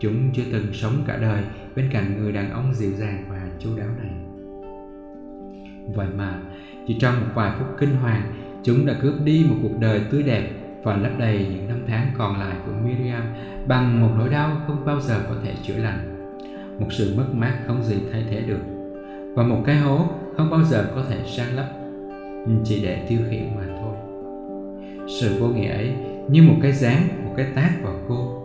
Chúng chưa từng sống cả đời bên cạnh người đàn ông dịu dàng và chu đáo này. Vậy mà, chỉ trong một vài phút kinh hoàng, chúng đã cướp đi một cuộc đời tươi đẹp và lấp đầy những năm tháng còn lại của Miriam bằng một nỗi đau không bao giờ có thể chữa lành, một sự mất mát không gì thay thế được, và một cái hố không bao giờ có thể san lấp, chỉ để tiêu khiển mà thôi. Sự vô nghĩa ấy như một cái dáng, một cái tát vào cô,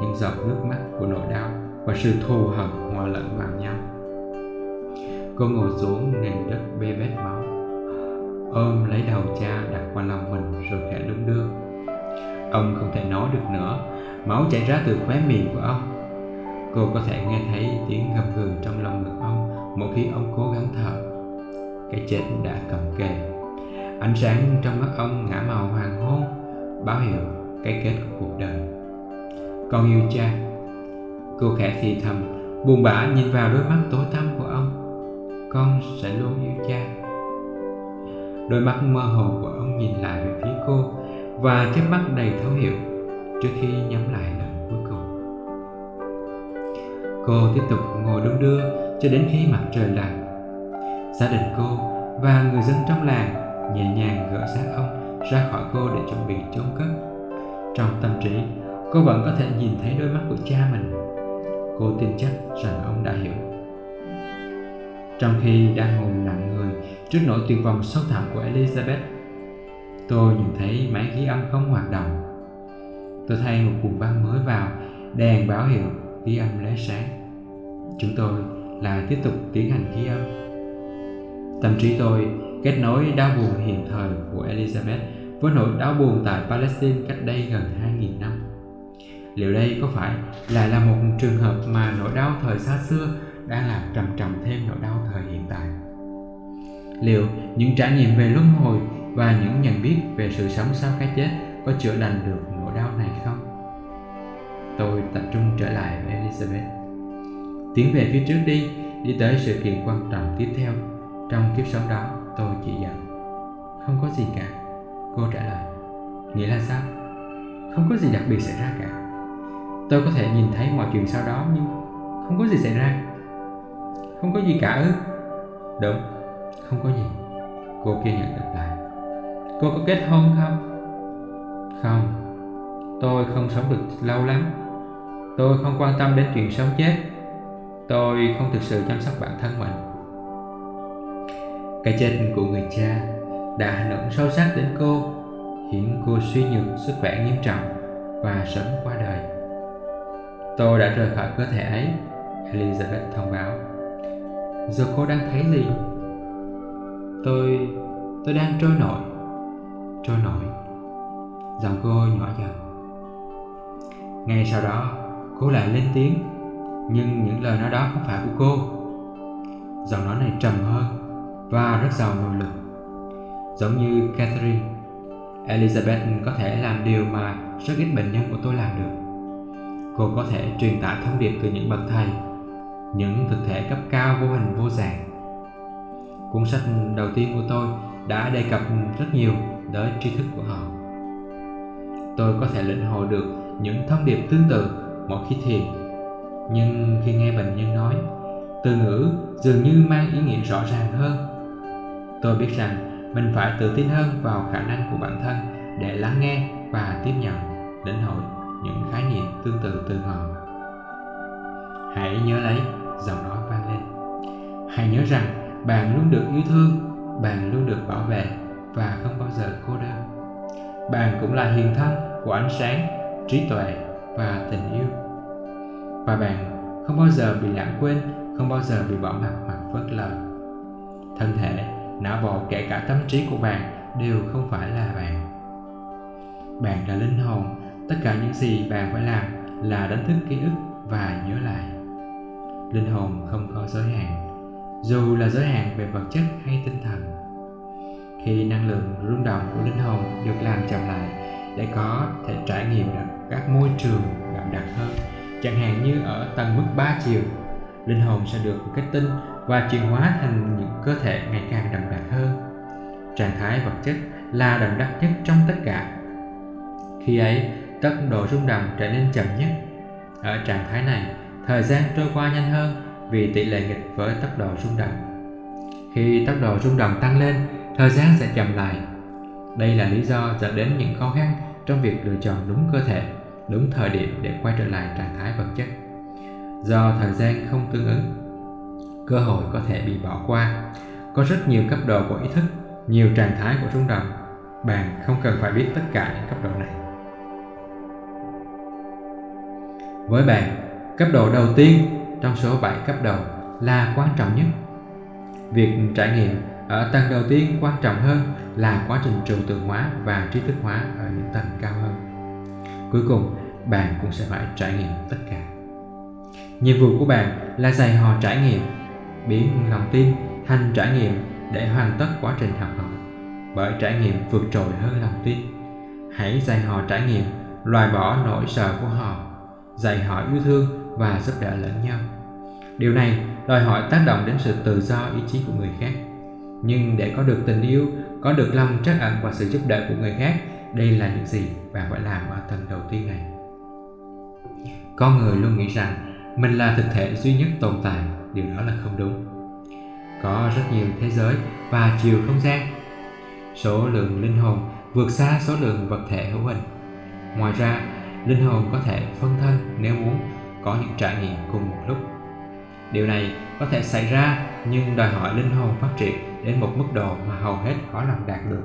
những giọt nước mắt của nỗi đau và sự thù hận hòa lẫn vào nhau Cô ngồi xuống nền đất bê bết máu Ôm lấy đầu cha đặt qua lòng mình rồi khẽ đung đưa Ông không thể nói được nữa. Máu chảy ra từ khóe miệng của ông. Cô có thể nghe thấy tiếng gầm gừ trong lòng ngực ông Mỗi khi ông cố gắng thở. Cái chết đã cầm kề. Ánh sáng trong mắt ông ngã màu hoàng hôn, Báo hiệu cái kết của cuộc đời. Con yêu cha. Cô khẽ thì thầm, Buồn bã nhìn vào đôi mắt tối tăm của ông. Con sẽ luôn yêu cha. Đôi mắt mơ hồ của ông nhìn lại về phía cô và cái mắt đầy thấu hiểu trước khi nhắm lại lần cuối cùng. Cô tiếp tục ngồi đung đưa cho đến khi mặt trời lặn. Gia đình cô và người dân trong làng nhẹ nhàng gỡ xác ông ra khỏi cô để chuẩn bị chôn cất. Trong tâm trí, cô vẫn có thể nhìn thấy đôi mắt của cha mình. Cô tin chắc rằng ông đã hiểu. Trong khi đang ngồi nặng người trước nỗi tuyệt vọng sâu thẳm của Elizabeth. Tôi nhìn thấy máy ghi âm không hoạt động. Tôi thay một cuộn băng mới vào, đèn báo hiệu ghi âm lóe sáng. Chúng tôi lại tiếp tục tiến hành ghi âm. Tâm trí tôi kết nối đau buồn hiện thời của Elizabeth với nỗi đau buồn tại Palestine cách đây gần 2.000 năm. Liệu đây có phải lại là một trường hợp mà nỗi đau thời xa xưa đang làm trầm trọng thêm nỗi đau thời hiện tại liệu những trải nghiệm về luân hồi và những nhận biết về sự sống sau cái chết có chữa lành được nỗi đau này không? Tôi tập trung trở lại với elizabeth. Tiến về phía trước đi đi tới sự kiện quan trọng tiếp theo. Trong kiếp sống đó, tôi chỉ dặn không có gì cả, cô trả lời. Nghĩa là sao? Không có gì đặc biệt xảy ra cả. Tôi có thể nhìn thấy mọi chuyện sau đó, nhưng không có gì xảy ra. Không có gì cả ư? Đúng, Không có gì. Cô kia nhận đáp lại. Cô có kết hôn không Không Tôi không sống được lâu lắm Tôi không quan tâm đến chuyện sống chết Tôi không thực sự chăm sóc bản thân mình Cái chết của người cha đã ảnh hưởng sâu sắc đến cô, khiến cô suy nhược sức khỏe nghiêm trọng và sớm qua đời. Tôi đã rời khỏi cơ thể ấy, Elizabeth thông báo. Giờ cô đang thấy gì? Tôi... tôi đang trôi nổi. Trôi nổi. Giọng cô nhỏ dần. Ngay sau đó, cô lại lên tiếng, nhưng những lời nói đó không phải của cô. Giọng nói này trầm hơn và rất giàu nội lực. Giống như Catherine, Elizabeth có thể làm điều mà rất ít bệnh nhân của tôi làm được. Cô có thể truyền tải thông điệp từ những bậc thầy, những thực thể cấp cao vô hình vô dạng. Cuốn sách đầu tiên của tôi đã đề cập rất nhiều tới tri thức của họ. Tôi có thể lĩnh hội được những thông điệp tương tự mỗi khi thiền, nhưng khi nghe bệnh nhân nói, từ ngữ dường như mang ý nghĩa rõ ràng hơn. Tôi biết rằng mình phải tự tin hơn vào khả năng của bản thân để lắng nghe và tiếp nhận, lĩnh hội những khái niệm tương tự từ họ. Hãy nhớ lấy, giọng nói vang lên. Hãy nhớ rằng bạn luôn được yêu thương, bạn luôn được bảo vệ và không bao giờ cô đơn. Bạn cũng là hiền thân của ánh sáng, trí tuệ và tình yêu. Và bạn không bao giờ bị lãng quên, không bao giờ bị bỏ mặt hoặc phớt lờ. Thân thể, não bộ kể cả tâm trí của bạn đều không phải là bạn. Bạn là linh hồn, tất cả những gì bạn phải làm là đánh thức ký ức và nhớ lại. Linh hồn không có giới hạn, dù là giới hạn về vật chất hay tinh thần khi năng lượng rung động của linh hồn được làm chậm lại để có thể trải nghiệm được các môi trường đậm đặc hơn. Chẳng hạn như ở tầng mức 3 chiều, linh hồn sẽ được kết tinh và chuyển hóa thành những cơ thể ngày càng đậm đặc hơn. Trạng thái vật chất là đậm đặc nhất trong tất cả. Khi ấy, tốc độ rung động trở nên chậm nhất. Ở trạng thái này, thời gian trôi qua nhanh hơn vì tỷ lệ nghịch với tốc độ rung động. Khi tốc độ rung động tăng lên thời gian sẽ chậm lại. Đây là lý do dẫn đến những khó khăn trong việc lựa chọn đúng cơ thể, đúng thời điểm để quay trở lại trạng thái vật chất. Do thời gian không tương ứng, cơ hội có thể bị bỏ qua. Có rất nhiều cấp độ của ý thức, nhiều trạng thái của rung động. Bạn không cần phải biết tất cả những cấp độ này. Với bạn, cấp độ đầu tiên trong số 7 cấp độ là quan trọng nhất. Việc trải nghiệm ở tầng đầu tiên quan trọng hơn là quá trình trừu tượng hóa và trí thức hóa ở những tầng cao hơn. Cuối cùng, bạn cũng sẽ phải trải nghiệm tất cả. Nhiệm vụ của bạn là dạy họ trải nghiệm, biến lòng tin thành trải nghiệm để hoàn tất quá trình học hỏi. Bởi trải nghiệm vượt trội hơn lòng tin. Hãy dạy họ trải nghiệm, loại bỏ nỗi sợ của họ, dạy họ yêu thương và giúp đỡ lẫn nhau. Điều này đòi hỏi tác động đến sự tự do ý chí của người khác nhưng để có được tình yêu, có được lòng trắc ẩn và sự giúp đỡ của người khác, đây là những gì bạn phải làm ở tầng đầu tiên này. Có người luôn nghĩ rằng mình là thực thể duy nhất tồn tại, điều đó là không đúng. Có rất nhiều thế giới và chiều không gian. Số lượng linh hồn vượt xa số lượng vật thể hữu hình. Ngoài ra, linh hồn có thể phân thân nếu muốn có những trải nghiệm cùng một lúc. Điều này có thể xảy ra nhưng đòi hỏi linh hồn phát triển đến một mức độ mà hầu hết khó lòng đạt được.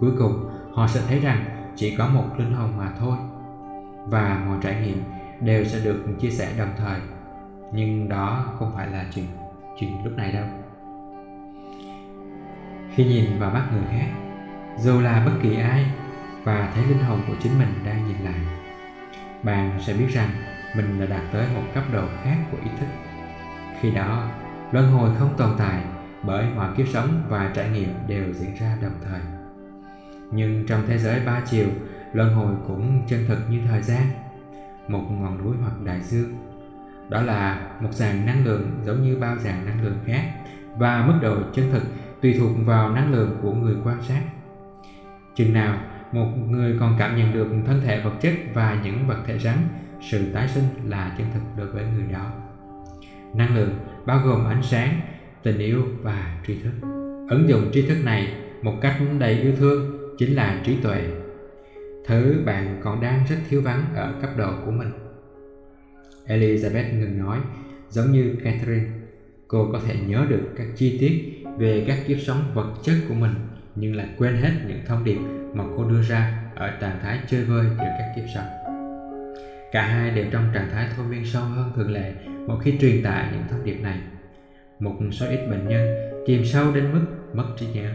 Cuối cùng, họ sẽ thấy rằng chỉ có một linh hồn mà thôi và mọi trải nghiệm đều sẽ được chia sẻ đồng thời. Nhưng đó không phải là chuyện chuyện lúc này đâu. Khi nhìn vào mắt người khác, dù là bất kỳ ai và thấy linh hồn của chính mình đang nhìn lại, bạn sẽ biết rằng mình đã đạt tới một cấp độ khác của ý thức. Khi đó, luân hồi không tồn tại bởi mọi kiếp sống và trải nghiệm đều diễn ra đồng thời. Nhưng trong thế giới ba chiều, luân hồi cũng chân thực như thời gian, một ngọn núi hoặc đại dương. Đó là một dàn năng lượng giống như bao dàn năng lượng khác và mức độ chân thực tùy thuộc vào năng lượng của người quan sát. Chừng nào một người còn cảm nhận được thân thể vật chất và những vật thể rắn, sự tái sinh là chân thực đối với người đó. Năng lượng bao gồm ánh sáng, tình yêu và tri thức. Ứng dụng tri thức này một cách đầy yêu thương chính là trí tuệ. Thứ bạn còn đang rất thiếu vắng ở cấp độ của mình. Elizabeth ngừng nói, giống như Catherine. Cô có thể nhớ được các chi tiết về các kiếp sống vật chất của mình nhưng lại quên hết những thông điệp mà cô đưa ra ở trạng thái chơi vơi giữa các kiếp sống cả hai đều trong trạng thái thôi miên sâu hơn thường lệ một khi truyền tải những thông điệp này một số ít bệnh nhân chìm sâu đến mức mất trí nhớ.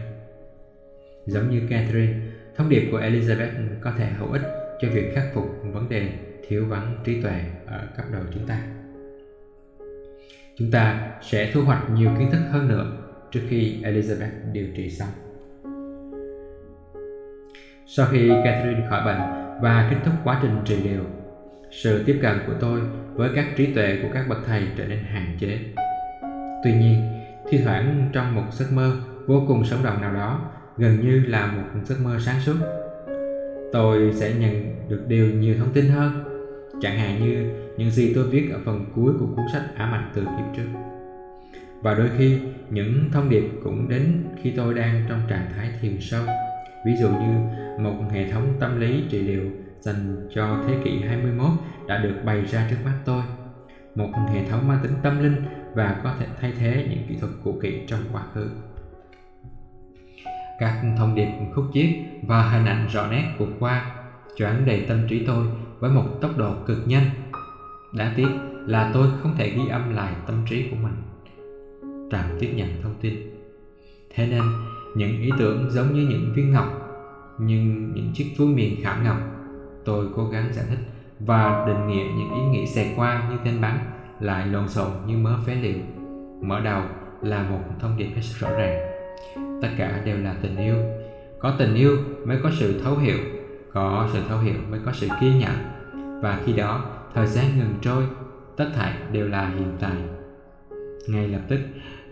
Giống như Catherine, thông điệp của Elizabeth có thể hữu ích cho việc khắc phục vấn đề thiếu vắng trí tuệ ở cấp độ chúng ta. Chúng ta sẽ thu hoạch nhiều kiến thức hơn nữa trước khi Elizabeth điều trị xong. Sau khi Catherine khỏi bệnh và kết thúc quá trình trị liệu, sự tiếp cận của tôi với các trí tuệ của các bậc thầy trở nên hạn chế tuy nhiên, thi thoảng trong một giấc mơ vô cùng sống động nào đó, gần như là một giấc mơ sáng suốt. Tôi sẽ nhận được điều nhiều thông tin hơn, chẳng hạn như những gì tôi viết ở phần cuối của cuốn sách ám ảnh từ kiếp trước. Và đôi khi, những thông điệp cũng đến khi tôi đang trong trạng thái thiền sâu. Ví dụ như một hệ thống tâm lý trị liệu dành cho thế kỷ 21 đã được bày ra trước mắt tôi. Một hệ thống mang tính tâm linh và có thể thay thế những kỹ thuật cũ kỹ trong quá khứ. Các thông điệp khúc chiết và hình ảnh rõ nét vượt qua choáng đầy tâm trí tôi với một tốc độ cực nhanh. Đáng tiếc là tôi không thể ghi âm lại tâm trí của mình. Trạm tiếp nhận thông tin. Thế nên, những ý tưởng giống như những viên ngọc, nhưng những chiếc túi miền khảm ngọc, tôi cố gắng giải thích và định nghĩa những ý nghĩ xẹt qua như tên bắn lại lộn xộn như mớ phế liệu. Mở đầu là một thông điệp hết sức rõ ràng. Tất cả đều là tình yêu. Có tình yêu mới có sự thấu hiểu, có sự thấu hiểu mới có sự kiên nhẫn. Và khi đó, thời gian ngừng trôi, tất thảy đều là hiện tại. Ngay lập tức,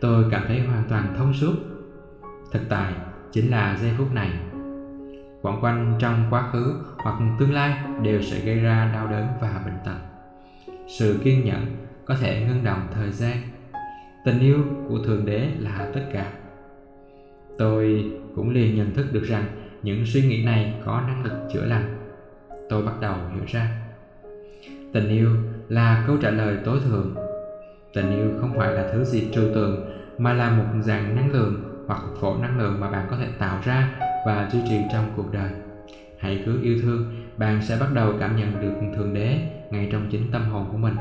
tôi cảm thấy hoàn toàn thông suốt. Thực tại chính là giây phút này. Quẩn quanh trong quá khứ hoặc tương lai đều sẽ gây ra đau đớn và bệnh tật. Sự kiên nhẫn có thể ngưng động thời gian. Tình yêu của thượng đế là tất cả. Tôi cũng liền nhận thức được rằng những suy nghĩ này có năng lực chữa lành. Tôi bắt đầu hiểu ra. Tình yêu là câu trả lời tối thượng. Tình yêu không phải là thứ gì trừu tượng, mà là một dạng năng lượng hoặc phổ năng lượng mà bạn có thể tạo ra và duy trì trong cuộc đời. Hãy cứ yêu thương, bạn sẽ bắt đầu cảm nhận được thượng đế ngay trong chính tâm hồn của mình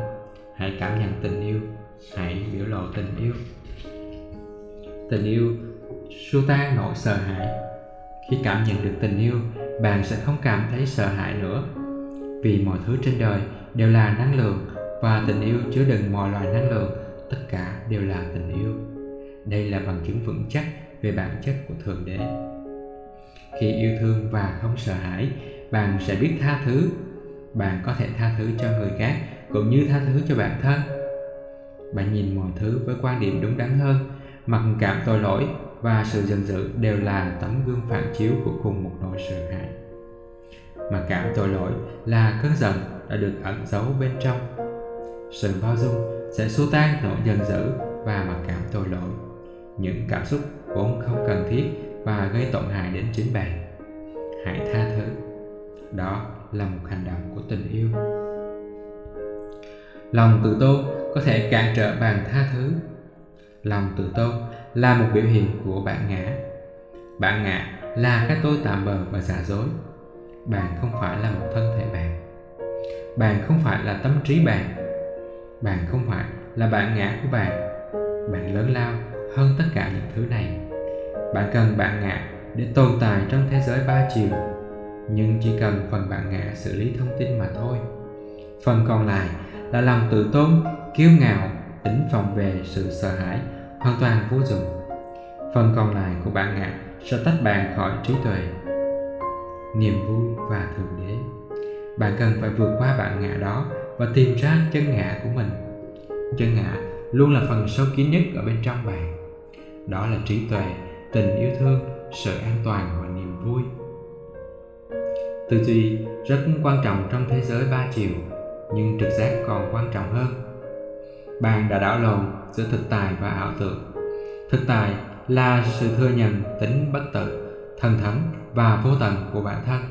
hãy cảm nhận tình yêu. Hãy biểu lộ tình yêu. Tình yêu, xua tan nỗi sợ hãi. Khi cảm nhận được tình yêu, bạn sẽ không cảm thấy sợ hãi nữa. Vì mọi thứ trên đời đều là năng lượng và tình yêu chứa đựng mọi loại năng lượng, tất cả đều là tình yêu. Đây là bằng chứng vững chắc về bản chất của thượng đế. Khi yêu thương và không sợ hãi, bạn sẽ biết tha thứ. Bạn có thể tha thứ cho người khác cũng như tha thứ cho bản thân. Bạn nhìn mọi thứ với quan điểm đúng đắn hơn, mặc cảm tội lỗi và sự giận dữ đều là tấm gương phản chiếu của cùng một nỗi sợ hãi. Mặc cảm tội lỗi là cơn giận đã được ẩn giấu bên trong. Sự bao dung sẽ xua tan nỗi giận dữ và mặc cảm tội lỗi. Những cảm xúc vốn không cần thiết và gây tổn hại đến chính bạn. Hãy tha thứ. Đó là một hành động của tình yêu lòng tự tôn có thể cản trở bạn tha thứ. Lòng tự tôn là một biểu hiện của bạn ngã. Bạn ngã là cái tôi tạm bờ và giả dối. Bạn không phải là một thân thể bạn. Bạn không phải là tâm trí bạn. Bạn không phải là bạn ngã của bạn. Bạn lớn lao hơn tất cả những thứ này. Bạn cần bạn ngã để tồn tại trong thế giới ba chiều. Nhưng chỉ cần phần bạn ngã xử lý thông tin mà thôi phần còn lại là lòng tự tôn, kiêu ngạo, tính phòng về sự sợ hãi, hoàn toàn vô dụng. Phần còn lại của bạn ngã sẽ tách bạn khỏi trí tuệ, niềm vui và thượng đế. Bạn cần phải vượt qua bạn ngã đó và tìm ra chân ngã của mình. Chân ngã luôn là phần sâu kín nhất ở bên trong bạn. Đó là trí tuệ, tình yêu thương, sự an toàn và niềm vui. Tư duy rất quan trọng trong thế giới ba chiều nhưng trực giác còn quan trọng hơn. Bạn đã đảo lộn giữa thực tại và ảo tưởng. Thực tại là sự thừa nhận tính bất tử, thần thánh và vô tận của bản thân.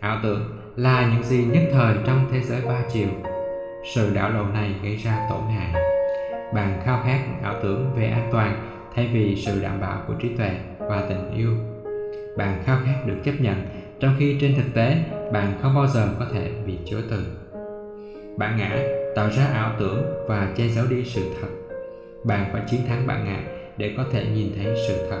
Ảo tưởng là những gì nhất thời trong thế giới ba chiều. Sự đảo lộn này gây ra tổn hại. Bạn khao khát ảo tưởng về an toàn thay vì sự đảm bảo của trí tuệ và tình yêu. Bạn khao khát được chấp nhận, trong khi trên thực tế, bạn không bao giờ có thể bị chối từ bạn ngã tạo ra ảo tưởng và che giấu đi sự thật. Bạn phải chiến thắng bạn ngã để có thể nhìn thấy sự thật.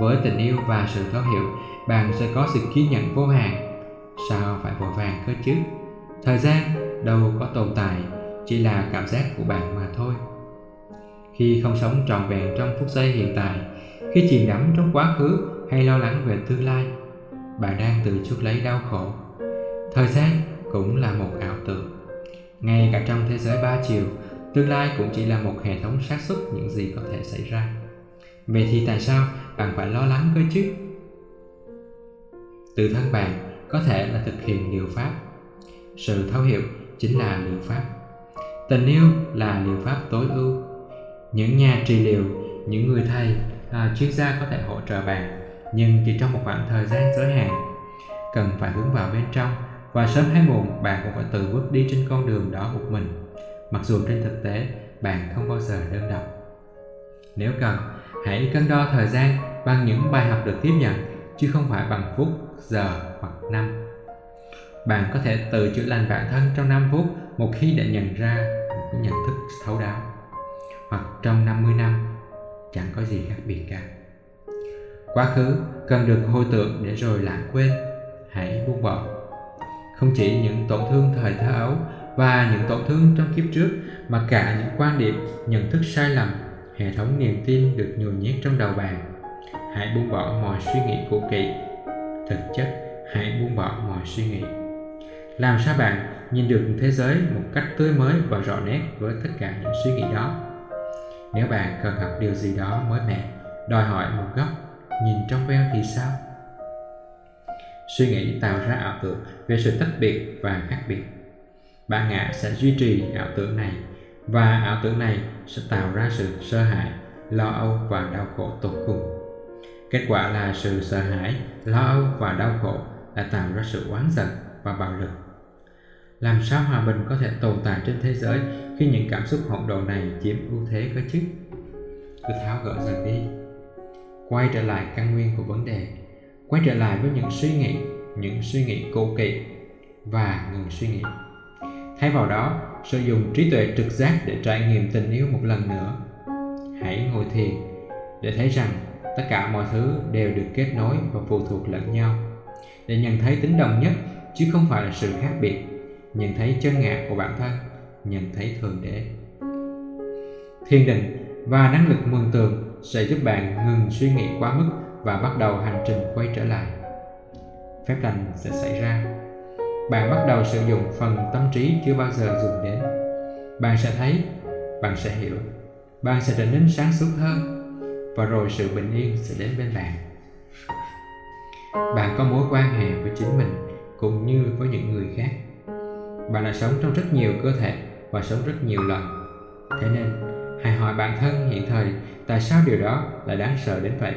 Với tình yêu và sự thấu hiểu, bạn sẽ có sự kiên nhẫn vô hạn. Sao phải vội vàng cơ chứ? Thời gian đâu có tồn tại, chỉ là cảm giác của bạn mà thôi. Khi không sống trọn vẹn trong phút giây hiện tại, khi chìm đắm trong quá khứ hay lo lắng về tương lai, bạn đang tự chuốc lấy đau khổ. Thời gian cũng là một ảo tưởng. Ngay cả trong thế giới ba chiều tương lai cũng chỉ là một hệ thống xác suất những gì có thể xảy ra. Vậy thì tại sao bạn phải lo lắng cơ chứ? Tự thân bạn có thể là thực hiện liệu pháp. Sự thấu hiểu chính là liệu pháp. Tình yêu là liệu pháp tối ưu. Những nhà trị liệu những người thầy à, chuyên gia có thể hỗ trợ bạn nhưng chỉ trong một khoảng thời gian giới hạn cần phải hướng vào bên trong và sớm hay muộn bạn cũng phải tự bước đi trên con đường đó một mình. Mặc dù trên thực tế, bạn không bao giờ đơn độc. Nếu cần, hãy cân đo thời gian bằng những bài học được tiếp nhận, chứ không phải bằng phút, giờ hoặc năm. Bạn có thể tự chữa lành bản thân trong 5 phút, một khi đã nhận ra một nhận thức thấu đáo. Hoặc trong 50 năm, chẳng có gì khác biệt cả. Quá khứ cần được hồi tưởng để rồi lãng quên. Hãy buông bỏ không chỉ những tổn thương thời thơ ấu và những tổn thương trong kiếp trước, mà cả những quan điểm, nhận thức sai lầm, hệ thống niềm tin được nhồi nhét trong đầu bạn. Hãy buông bỏ mọi suy nghĩ cũ kỹ. Thực chất, hãy buông bỏ mọi suy nghĩ. Làm sao bạn nhìn được thế giới một cách tươi mới và rõ nét với tất cả những suy nghĩ đó? Nếu bạn cần học điều gì đó mới mẻ, đòi hỏi một góc nhìn trong veo thì sao? Suy nghĩ tạo ra ảo tưởng về sự tách biệt và khác biệt. Bạn ngã sẽ duy trì ảo tưởng này, và ảo tưởng này sẽ tạo ra sự sợ hãi, lo âu và đau khổ tột cùng. Kết quả là sự sợ hãi, lo âu và đau khổ đã tạo ra sự oán giận và bạo lực. Làm sao hòa bình có thể tồn tại trên thế giới khi những cảm xúc hỗn độn này chiếm ưu thế cơ chứ? Cứ tháo gỡ dần đi. Quay trở lại căn nguyên của vấn đề quay trở lại với những suy nghĩ, những suy nghĩ cô kỵ và ngừng suy nghĩ. Thay vào đó, sử dụng trí tuệ trực giác để trải nghiệm tình yêu một lần nữa. Hãy ngồi thiền để thấy rằng tất cả mọi thứ đều được kết nối và phụ thuộc lẫn nhau. Để nhận thấy tính đồng nhất, chứ không phải là sự khác biệt. Nhận thấy chân ngã của bản thân nhận thấy thượng đế. Thiền định và năng lực mường tượng sẽ giúp bạn ngừng suy nghĩ quá mức và bắt đầu hành trình quay trở lại. Phép lành sẽ xảy ra. Bạn bắt đầu sử dụng phần tâm trí chưa bao giờ dùng đến. Bạn sẽ thấy, bạn sẽ hiểu. Bạn sẽ trở nên sáng suốt hơn. Và rồi sự bình yên sẽ đến bên bạn. Bạn có mối quan hệ với chính mình cũng như với những người khác. Bạn đã sống trong rất nhiều cơ thể và sống rất nhiều lần thế nên, hãy hỏi bản thân hiện thời tại sao điều đó lại đáng sợ đến vậy?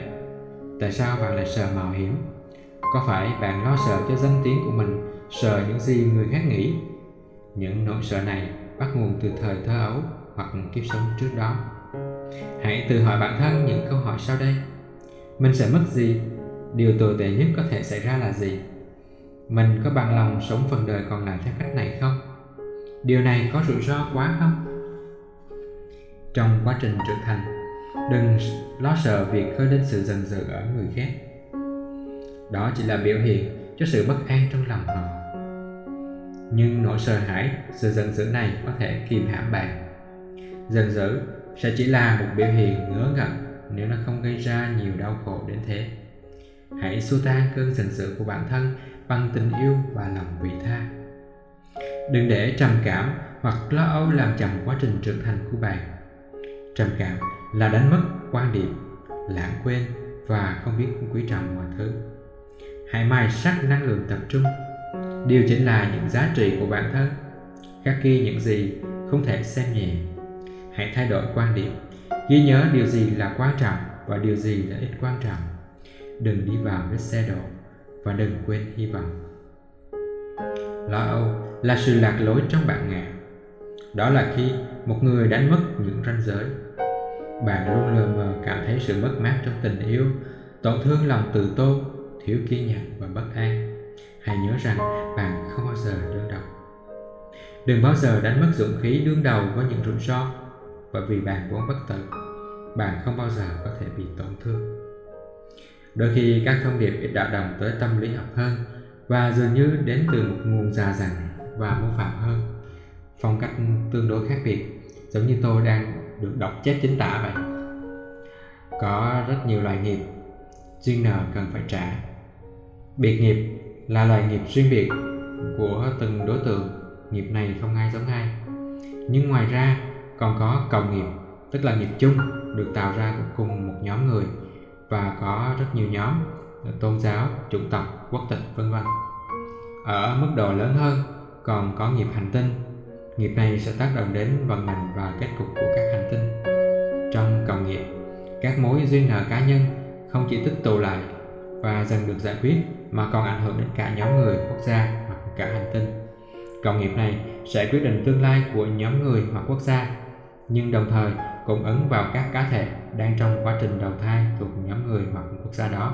Tại sao bạn lại sợ mạo hiểm? Có phải bạn lo sợ cho danh tiếng của mình, sợ những gì người khác nghĩ? Những nỗi sợ này bắt nguồn từ thời thơ ấu hoặc kiếp sống trước đó. Hãy tự hỏi bản thân những câu hỏi sau đây. Mình sẽ mất gì? Điều tồi tệ nhất có thể xảy ra là gì? Mình có bằng lòng sống phần đời còn lại theo cách này không? Điều này có rủi ro quá không? Trong quá trình trưởng thành đừng lo sợ việc khơi lên sự giận dữ ở người khác. Đó chỉ là biểu hiện cho sự bất an trong lòng họ. Nhưng nỗi sợ hãi, sự giận dữ này có thể kìm hãm bạn. Giận dữ sẽ chỉ là một biểu hiện ngứa ngẩn nếu nó không gây ra nhiều đau khổ đến thế. Hãy xua tan cơn giận dữ của bản thân bằng tình yêu và lòng vị tha. Đừng để trầm cảm hoặc lo âu làm chậm quá trình trưởng thành của bạn. Trầm cảm là đánh mất quan điểm, lãng quên và không biết quý trọng mọi thứ. Hãy mài sắc năng lượng tập trung. Điều chỉnh lại những giá trị của bản thân, khắc ghi những gì không thể xem nhẹ. Hãy thay đổi quan điểm, ghi nhớ điều gì là quan trọng và điều gì là ít quan trọng. Đừng đi vào vết xe đổ và đừng quên hy vọng. Lo âu là sự lạc lối trong bạn ngã. Đó là khi một người đánh mất những ranh giới bạn luôn lờ mờ cảm thấy sự mất mát trong tình yêu. Tổn thương lòng tự tôn, thiếu kiên nhẫn và bất an. Hãy nhớ rằng bạn không bao giờ đơn độc. Đừng bao giờ đánh mất dũng khí đương đầu với những rủi ro, bởi vì bạn vốn bất tử bạn không bao giờ có thể bị tổn thương. Đôi khi các thông điệp ít đạo đồng tới tâm lý học hơn và dường như đến từ một nguồn già dặn và mô phạm hơn. Phong cách tương đối khác biệt, giống như tôi đang được đọc chép chính tả vậy? Có rất nhiều loại nghiệp, duyên nợ cần phải trả. Biệt nghiệp là loại nghiệp riêng biệt của từng đối tượng. Nghiệp này không ai giống ai. Nhưng ngoài ra, còn có cộng nghiệp, tức là nghiệp chung, được tạo ra của cùng một nhóm người và có rất nhiều nhóm tôn giáo, chủng tộc, quốc tịch, vân vân. Ở mức độ lớn hơn, còn có nghiệp hành tinh nghiệp này sẽ tác động đến vận mệnh và kết cục của các hành tinh. Trong cộng nghiệp, các mối duyên nợ cá nhân không chỉ tích tụ lại và dần được giải quyết, mà còn ảnh hưởng đến cả nhóm người, quốc gia hoặc cả hành tinh. Cộng nghiệp này sẽ quyết định tương lai của nhóm người hoặc quốc gia, nhưng đồng thời cũng ứng vào các cá thể đang trong quá trình đầu thai thuộc nhóm người hoặc quốc gia đó,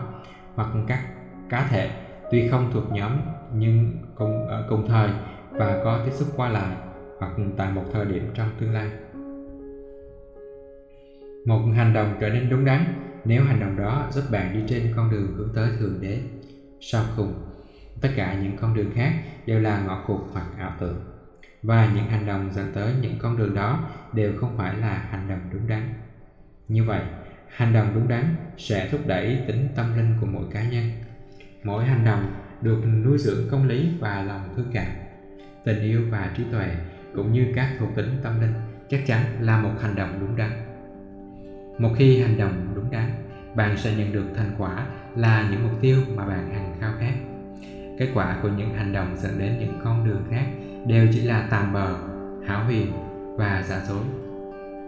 hoặc các cá thể tuy không thuộc nhóm nhưng cùng, ở cùng thời và có tiếp xúc qua lại hoặc tại một thời điểm trong tương lai. Một hành động trở nên đúng đắn nếu hành động đó giúp bạn đi trên con đường hướng tới thượng đế. Sau cùng, tất cả những con đường khác đều là ngõ cụt hoặc ảo tưởng, và những hành động dẫn tới những con đường đó đều không phải là hành động đúng đắn. Như vậy, hành động đúng đắn sẽ thúc đẩy tính tâm linh của mỗi cá nhân. Mỗi hành động được nuôi dưỡng công lý và lòng thương cảm, tình yêu và trí tuệ cũng như các thuộc tính tâm linh, chắc chắn là một hành động đúng đắn. Một khi hành động đúng đắn, bạn sẽ nhận được thành quả là những mục tiêu mà bạn hằng khao khát. Kết quả của những hành động dẫn đến những con đường khác đều chỉ là tạm bờ hảo huyền và giả dối.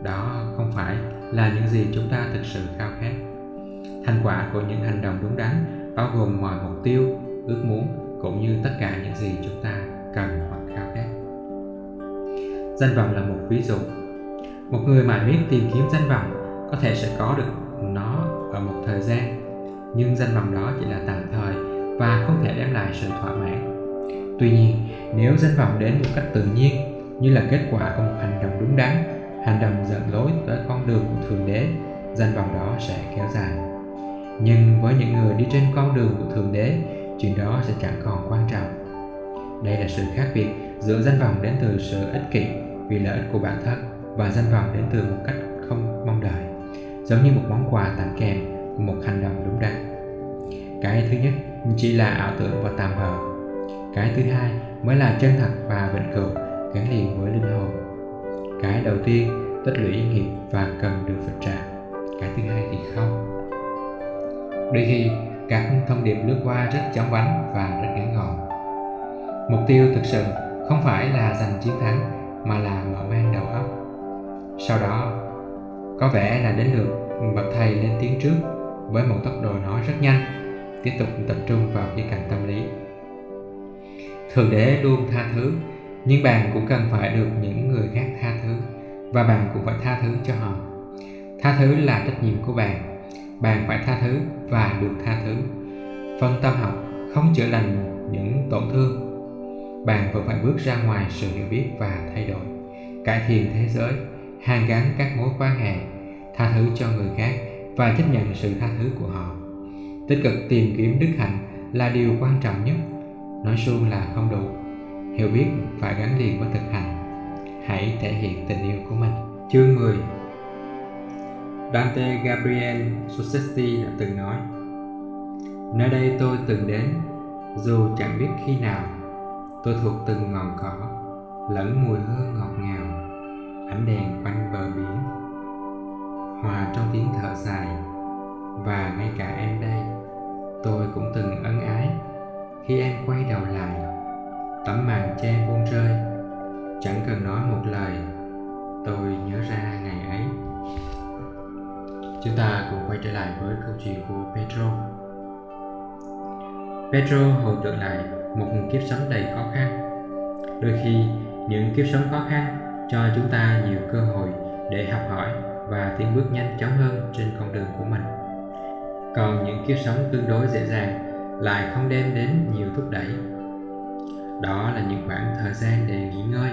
Đó không phải là những gì chúng ta thực sự khao khát. Thành quả của những hành động đúng đắn bao gồm mọi mục tiêu, ước muốn cũng như tất cả những gì chúng ta cần hoặc danh vọng là một ví dụ. Một người mãi miết tìm kiếm danh vọng có thể sẽ có được nó ở một thời gian, nhưng danh vọng đó chỉ là tạm thời và không thể đem lại sự thỏa mãn. Tuy nhiên, nếu danh vọng đến một cách tự nhiên, như là kết quả của một hành động đúng đắn, hành động dẫn lối tới con đường của thượng đế, danh vọng đó sẽ kéo dài. Nhưng với những người đi trên con đường của thượng đế, chuyện đó sẽ chẳng còn quan trọng. Đây là sự khác biệt giữa danh vọng đến từ sự ích kỷ vì lợi ích của bản thân và danh vọng đến từ một cách không mong đợi, giống như một món quà tặng kèm của một hành động đúng đắn. Cái thứ nhất, chỉ là ảo tưởng và tạm bợ cái thứ hai, mới là chân thật và vĩnh cửu, gắn liền với linh hồn. Cái đầu tiên, tích lũy nghiệp và cần được phật trả cái thứ hai thì không. Đôi khi, các thông điệp lướt qua rất chóng vánh và rất ngắn gọn. Mục tiêu thực sự không phải là giành chiến thắng mà là mở mang đầu óc. Sau đó, có vẻ là đến lượt bậc thầy lên tiếng trước với một tốc độ nói rất nhanh, tiếp tục tập trung vào khía cạnh tâm lý. Thượng đế luôn tha thứ, nhưng bạn cũng cần phải được những người khác tha thứ, và bạn cũng phải tha thứ cho họ. Tha thứ là trách nhiệm của bạn. Bạn phải tha thứ và được tha thứ. Phân tâm học không chữa lành những tổn thương bạn vẫn phải bước ra ngoài sự hiểu biết và thay đổi. Cải thiện thế giới, hàn gắn các mối quan hệ, tha thứ cho người khác và chấp nhận sự tha thứ của họ. Tích cực tìm kiếm đức hạnh là điều quan trọng nhất. Nói suông là không đủ. Hiểu biết phải gắn liền với thực hành. Hãy thể hiện tình yêu của mình. Chương 10 Dante Gabriel Sossetti đã từng nói, Nơi đây tôi từng đến, Dù chẳng biết khi nào Tôi thuộc từng ngọn cỏ, Lẫn mùi hương ngọt ngào, Ánh đèn quanh bờ biển. Hòa trong tiếng thở dài, Và ngay cả em đây, Tôi cũng từng ân ái. Khi em quay đầu lại, Tấm màn che buông rơi, Chẳng cần nói một lời, Tôi nhớ ra ngày ấy. Chúng ta cùng quay trở lại với câu chuyện của Pedro. Pedro hồi tưởng lại một kiếp sống đầy khó khăn. Đôi khi, những kiếp sống khó khăn cho chúng ta nhiều cơ hội để học hỏi và tiến bước nhanh chóng hơn trên con đường của mình. Còn những kiếp sống tương đối dễ dàng lại không đem đến nhiều thúc đẩy. Đó là những khoảng thời gian để nghỉ ngơi.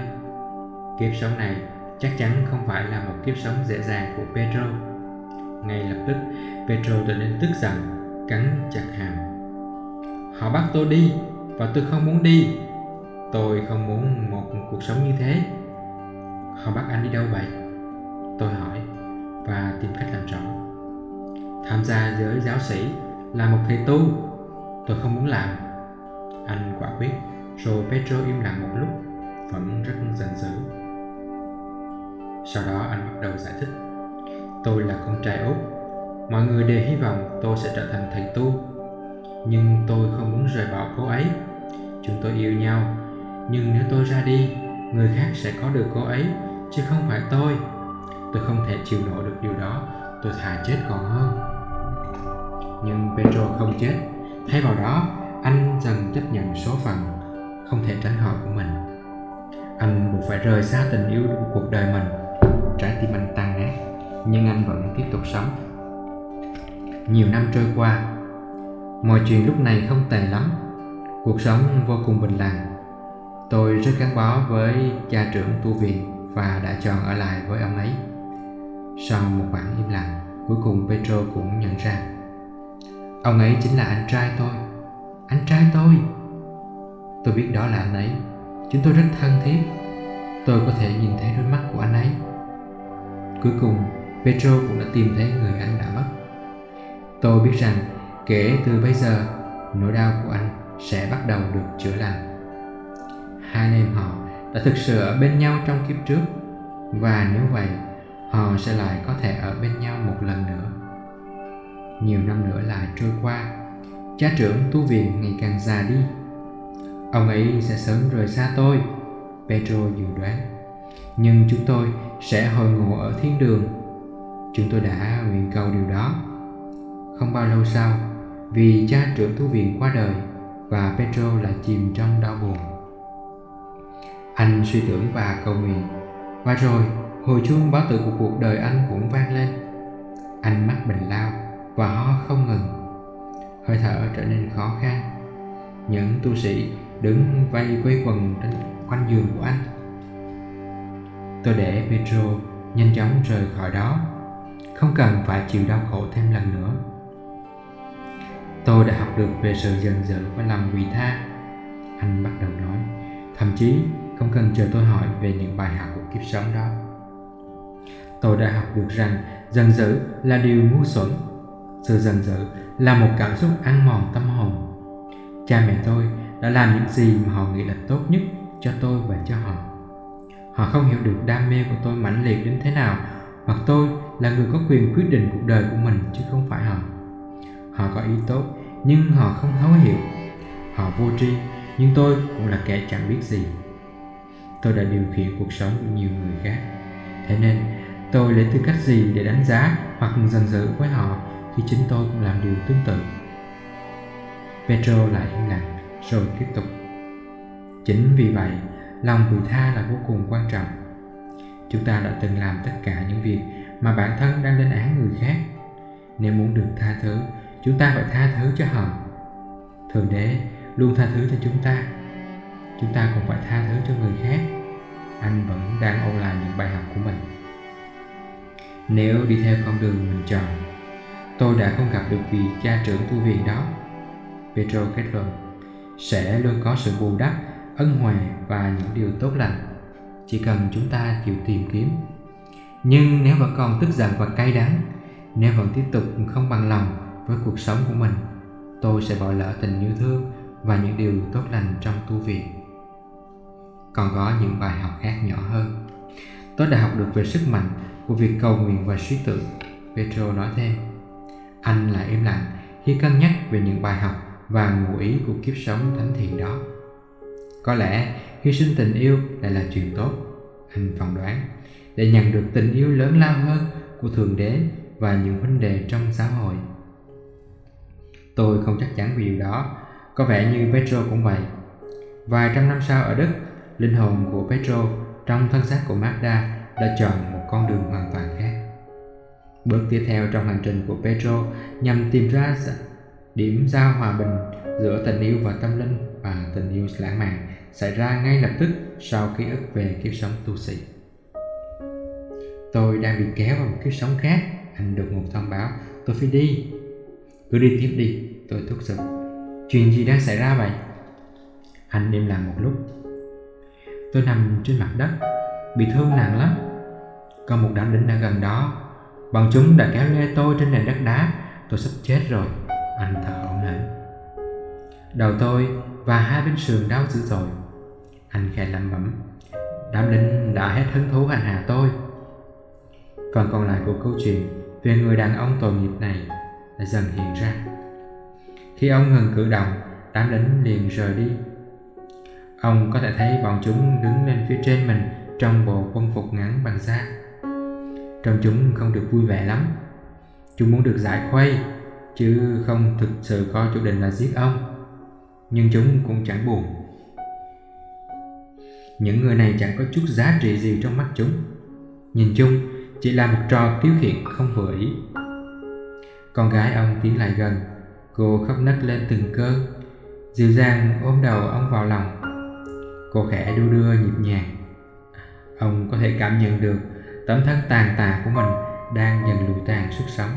Kiếp sống này chắc chắn không phải là một kiếp sống dễ dàng của Pedro ngay lập tức Pedro trở nên tức giận, cắn chặt hàm. Họ bắt tôi đi và tôi không muốn đi. Tôi không muốn một cuộc sống như thế. Họ bắt anh đi đâu vậy? Tôi hỏi và tìm cách làm rõ. Tham gia giới giáo sĩ là một thầy tu. Tôi không muốn làm. Anh quả quyết. Rồi Pedro im lặng một lúc, vẫn rất giận dữ. Sau đó anh bắt đầu giải thích. Tôi là con trai út. Mọi người đều hy vọng tôi sẽ trở thành thầy tu nhưng tôi không muốn rời bỏ cô ấy. Chúng tôi yêu nhau. Nhưng nếu tôi ra đi, người khác sẽ có được cô ấy, chứ không phải tôi. Tôi không thể chịu nổi được điều đó. Tôi thà chết còn hơn. Nhưng Pedro không chết. Thay vào đó, anh dần chấp nhận số phận, không thể tránh khỏi của mình. Anh buộc phải rời xa tình yêu của cuộc đời mình. Trái tim anh tan nát, nhưng anh vẫn tiếp tục sống. Nhiều năm trôi qua mọi chuyện lúc này không tệ lắm. Cuộc sống vô cùng bình lặng. Tôi rất gắn bó với cha trưởng tu viện và đã chọn ở lại với ông ấy. Sau một khoảng im lặng, cuối cùng petro cũng nhận ra. Ông ấy chính là anh trai tôi. Anh trai tôi? Tôi biết đó là anh ấy. Chúng tôi rất thân thiết. Tôi có thể nhìn thấy đôi mắt của anh ấy. Cuối cùng, petro cũng đã tìm thấy người anh đã mất. Tôi biết rằng kể từ bây giờ, nỗi đau của anh sẽ bắt đầu được chữa lành. Hai anh em họ đã thực sự ở bên nhau trong kiếp trước, và nếu vậy, họ sẽ lại có thể ở bên nhau một lần nữa. Nhiều năm nữa lại trôi qua, cha trưởng tu viện ngày càng già đi. Ông ấy sẽ sớm rời xa tôi Pedro dự đoán. Nhưng chúng tôi sẽ hồi ngộ ở thiên đường. Chúng tôi đã nguyện cầu điều đó. Không bao lâu sau vì cha trưởng tu viện qua đời và petro lại chìm trong đau buồn. Anh suy tưởng và cầu nguyện. Và rồi, hồi chuông báo tử của cuộc đời anh cũng vang lên. Anh mắc bệnh lao và ho không ngừng. Hơi thở trở nên khó khăn. Những tu sĩ đứng vây quây quần trên quanh giường của anh. Tôi để petro nhanh chóng rời khỏi đó. Không cần phải chịu đau khổ thêm lần nữa tôi đã học được về sự giận dữ và lòng vị tha. Anh bắt đầu nói, thậm chí không cần chờ tôi hỏi về những bài học của kiếp sống đó. Tôi đã học được rằng giận dữ là điều ngu xuẩn. Sự giận dữ là một cảm xúc ăn mòn tâm hồn. Cha mẹ tôi đã làm những gì mà họ nghĩ là tốt nhất cho tôi và cho họ. Họ không hiểu được đam mê của tôi mãnh liệt đến thế nào, hoặc tôi là người có quyền quyết định cuộc đời của mình chứ không phải họ họ có ý tốt, nhưng họ không thấu hiểu. Họ vô tri, nhưng tôi cũng là kẻ chẳng biết gì. Tôi đã điều khiển cuộc sống của nhiều người khác. Thế nên, tôi lấy tư cách gì để đánh giá hoặc giận dữ với họ khi chính tôi cũng làm điều tương tự? Petro lại im lặng, rồi tiếp tục. Chính vì vậy, lòng vị tha là vô cùng quan trọng. Chúng ta đã từng làm tất cả những việc mà bản thân đang lên án người khác. Nếu muốn được tha thứ chúng ta phải tha thứ cho họ. Thượng đế luôn tha thứ cho chúng ta. Chúng ta cũng phải tha thứ cho người khác. Anh vẫn đang ôn lại những bài học của mình. Nếu đi theo con đường mình chọn, tôi đã không gặp được vị cha trưởng tu viện đó. Petro kết luận, sẽ luôn có sự bù đắp, ân huệ và những điều tốt lành. Chỉ cần chúng ta chịu tìm kiếm. Nhưng nếu vẫn còn tức giận và cay đắng, nếu vẫn tiếp tục không bằng lòng với cuộc sống của mình. Tôi sẽ bỏ lỡ tình yêu thương và những điều tốt lành trong tu viện. Còn có những bài học khác nhỏ hơn. Tôi đã học được về sức mạnh của việc cầu nguyện và suy tưởng. Petro nói thêm, anh lại im lặng khi cân nhắc về những bài học và ngụ ý của kiếp sống thánh thiện đó. Có lẽ hy sinh tình yêu lại là chuyện tốt. Anh phỏng đoán, để nhận được tình yêu lớn lao hơn của thượng đế và những vấn đề trong xã hội tôi không chắc chắn về điều đó có vẻ như petro cũng vậy vài trăm năm sau ở đức linh hồn của petro trong thân xác của magda đã chọn một con đường hoàn toàn khác Bước tiếp theo trong hành trình của Pedro nhằm tìm ra điểm giao hòa bình giữa tình yêu và tâm linh và tình yêu lãng mạn xảy ra ngay lập tức sau ký ức về kiếp sống tu sĩ. Tôi đang bị kéo vào một kiếp sống khác, anh được một thông báo, tôi phải đi. Cứ đi tiếp đi, tôi thúc giục. Chuyện gì đang xảy ra vậy? Anh im lặng một lúc. Tôi nằm trên mặt đất, bị thương nặng lắm. Có một đám lính ở gần đó. Bọn chúng đã kéo lê tôi trên nền đất đá. Tôi sắp chết rồi. Anh thở hổn hển. Đầu tôi và hai bên sườn đau dữ dội. Anh khẽ lẩm bẩm. Đám lính đã hết hứng thú hành hạ tôi. Phần còn lại của câu chuyện về người đàn ông tội nghiệp này dần hiện ra. Khi ông ngừng cử động, đám lính liền rời đi. Ông có thể thấy bọn chúng đứng lên phía trên mình trong bộ quân phục ngắn bằng da. Trông chúng không được vui vẻ lắm. Chúng muốn được giải khuây, chứ không thực sự có chủ định là giết ông. Nhưng chúng cũng chẳng buồn. Những người này chẳng có chút giá trị gì trong mắt chúng. Nhìn chung, chỉ là một trò tiêu khiển không vừa ý. Con gái ông tiến lại gần, cô khóc nấc lên từng cơn, dịu dàng ôm đầu ông vào lòng. Cô khẽ đu đưa nhịp nhàng. Ông có thể cảm nhận được tấm thân tàn tạ của mình đang dần lụi tàn sức sống.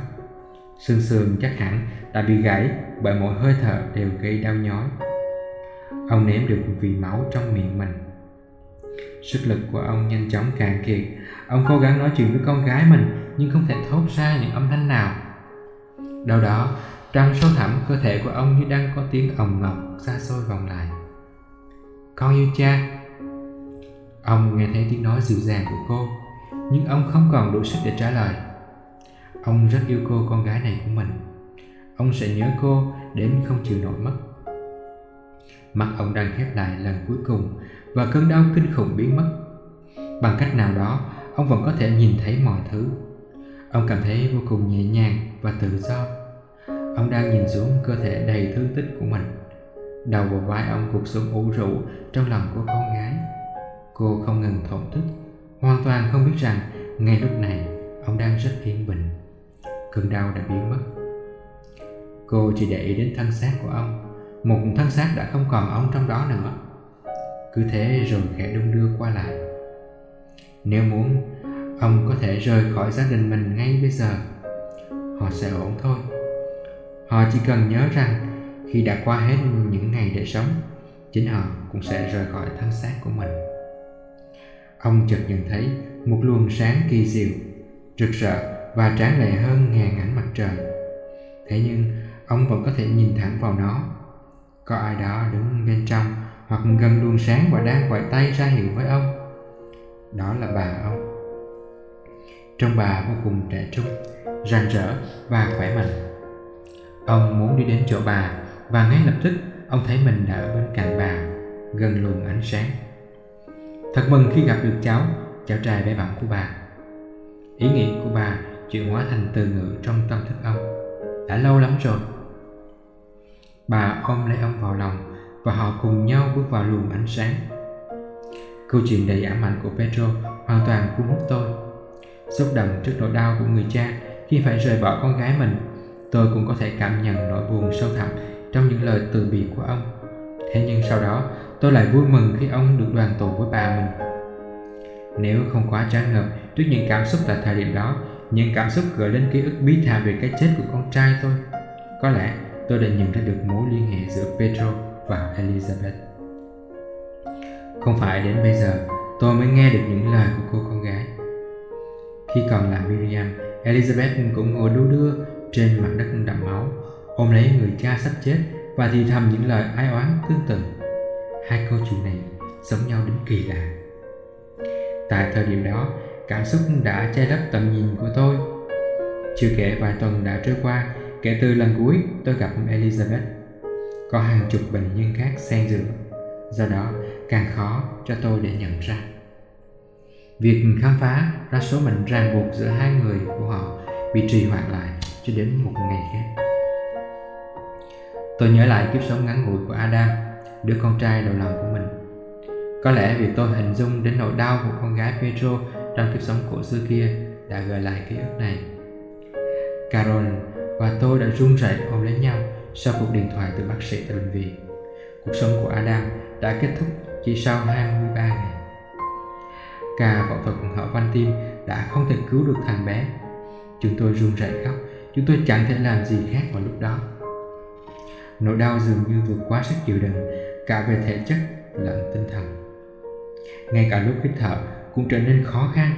Xương sườn chắc hẳn đã bị gãy bởi mỗi hơi thở đều gây đau nhói. Ông nếm được vị máu trong miệng mình. Sức lực của ông nhanh chóng cạn kiệt. Ông cố gắng nói chuyện với con gái mình nhưng không thể thốt ra những âm thanh nào. Đâu đó, trong sâu thẳm cơ thể của ông như đang có tiếng ồng ngọc xa xôi vòng lại. Con yêu cha. Ông nghe thấy tiếng nói dịu dàng của cô, nhưng ông không còn đủ sức để trả lời. Ông rất yêu cô con gái này của mình. Ông sẽ nhớ cô đến không chịu nổi mất. Mắt ông đang khép lại lần cuối cùng và cơn đau kinh khủng biến mất. Bằng cách nào đó, ông vẫn có thể nhìn thấy mọi thứ. Ông cảm thấy vô cùng nhẹ nhàng và tự do. Ông đang nhìn xuống cơ thể đầy thương tích của mình. Đầu và vai ông cuộc xuống ủ rũ trong lòng của con gái. Cô không ngừng thổn thức, hoàn toàn không biết rằng ngay lúc này ông đang rất yên bình. Cơn đau đã biến mất. Cô chỉ để ý đến thân xác của ông, một thân xác đã không còn ông trong đó nữa cứ thế rồi khẽ đung đưa qua lại nếu muốn ông có thể rời khỏi gia đình mình ngay bây giờ. Họ sẽ ổn thôi. Họ chỉ cần nhớ rằng khi đã qua hết những ngày để sống, chính họ cũng sẽ rời khỏi thân xác của mình. Ông chợt nhận thấy một luồng sáng kỳ diệu, rực rỡ và tráng lệ hơn ngàn ánh mặt trời. Thế nhưng, ông vẫn có thể nhìn thẳng vào nó. Có ai đó đứng bên trong hoặc gần luồng sáng và đang vẫy tay ra hiệu với ông. Đó là bà ông trong bà vô cùng trẻ trung, rạng rỡ và khỏe mạnh. Ông muốn đi đến chỗ bà và ngay lập tức ông thấy mình đã ở bên cạnh bà, gần luồng ánh sáng. Thật mừng khi gặp được cháu cháu trai bé bỏng của bà. Ý nghĩ của bà chuyển hóa thành từ ngữ trong tâm thức ông. Đã lâu lắm rồi. Bà ôm lấy ông vào lòng và họ cùng nhau bước vào luồng ánh sáng. Câu chuyện đầy ám ảnh của Pedro hoàn toàn cuốn hút tôi. Xúc động trước nỗi đau của người cha khi phải rời bỏ con gái mình, tôi cũng có thể cảm nhận nỗi buồn sâu thẳm trong những lời từ biệt của ông. Thế nhưng sau đó, tôi lại vui mừng khi ông được đoàn tụ với bà mình. Nếu không quá tràn ngập trước những cảm xúc tại thời điểm đó, những cảm xúc gợi lên ký ức bí thảm về cái chết của con trai tôi, có lẽ tôi đã nhận ra được mối liên hệ giữa Pedro và Elizabeth. Không phải đến bây giờ tôi mới nghe được những lời của cô con gái. Khi còn là Miriam, Elizabeth cũng ngồi đu đưa trên mặt đất đậm máu, ôm lấy người cha sắp chết và thì thầm những lời ai oán tương tự. Hai câu chuyện này giống nhau đến kỳ lạ. Tại thời điểm đó, cảm xúc đã che lấp tầm nhìn của tôi. Chưa kể vài tuần đã trôi qua kể từ lần cuối tôi gặp Elizabeth có hàng chục bệnh nhân khác xen giữa do đó càng khó cho tôi để nhận ra việc khám phá ra số mệnh ràng buộc giữa hai người của họ bị trì hoãn lại cho đến một ngày khác tôi nhớ lại kiếp sống ngắn ngủi của adam, đứa con trai đầu lòng của mình có lẽ vì tôi hình dung đến nỗi đau của con gái Pedro trong kiếp sống cổ xưa kia đã gợi lại ký ức này. Carol và tôi đã run rẩy ôm lấy nhau sau cuộc điện thoại từ bác sĩ tại bệnh viện. Cuộc sống của Adam đã kết thúc chỉ sau 23 ngày. Ca phẫu thuật hở van tim đã không thể cứu được thằng bé. Chúng tôi run rẩy khóc, chúng tôi chẳng thể làm gì khác vào lúc đó. Nỗi đau dường như vượt quá sức chịu đựng cả về thể chất lẫn tinh thần. Ngay cả lúc hít thở cũng trở nên khó khăn.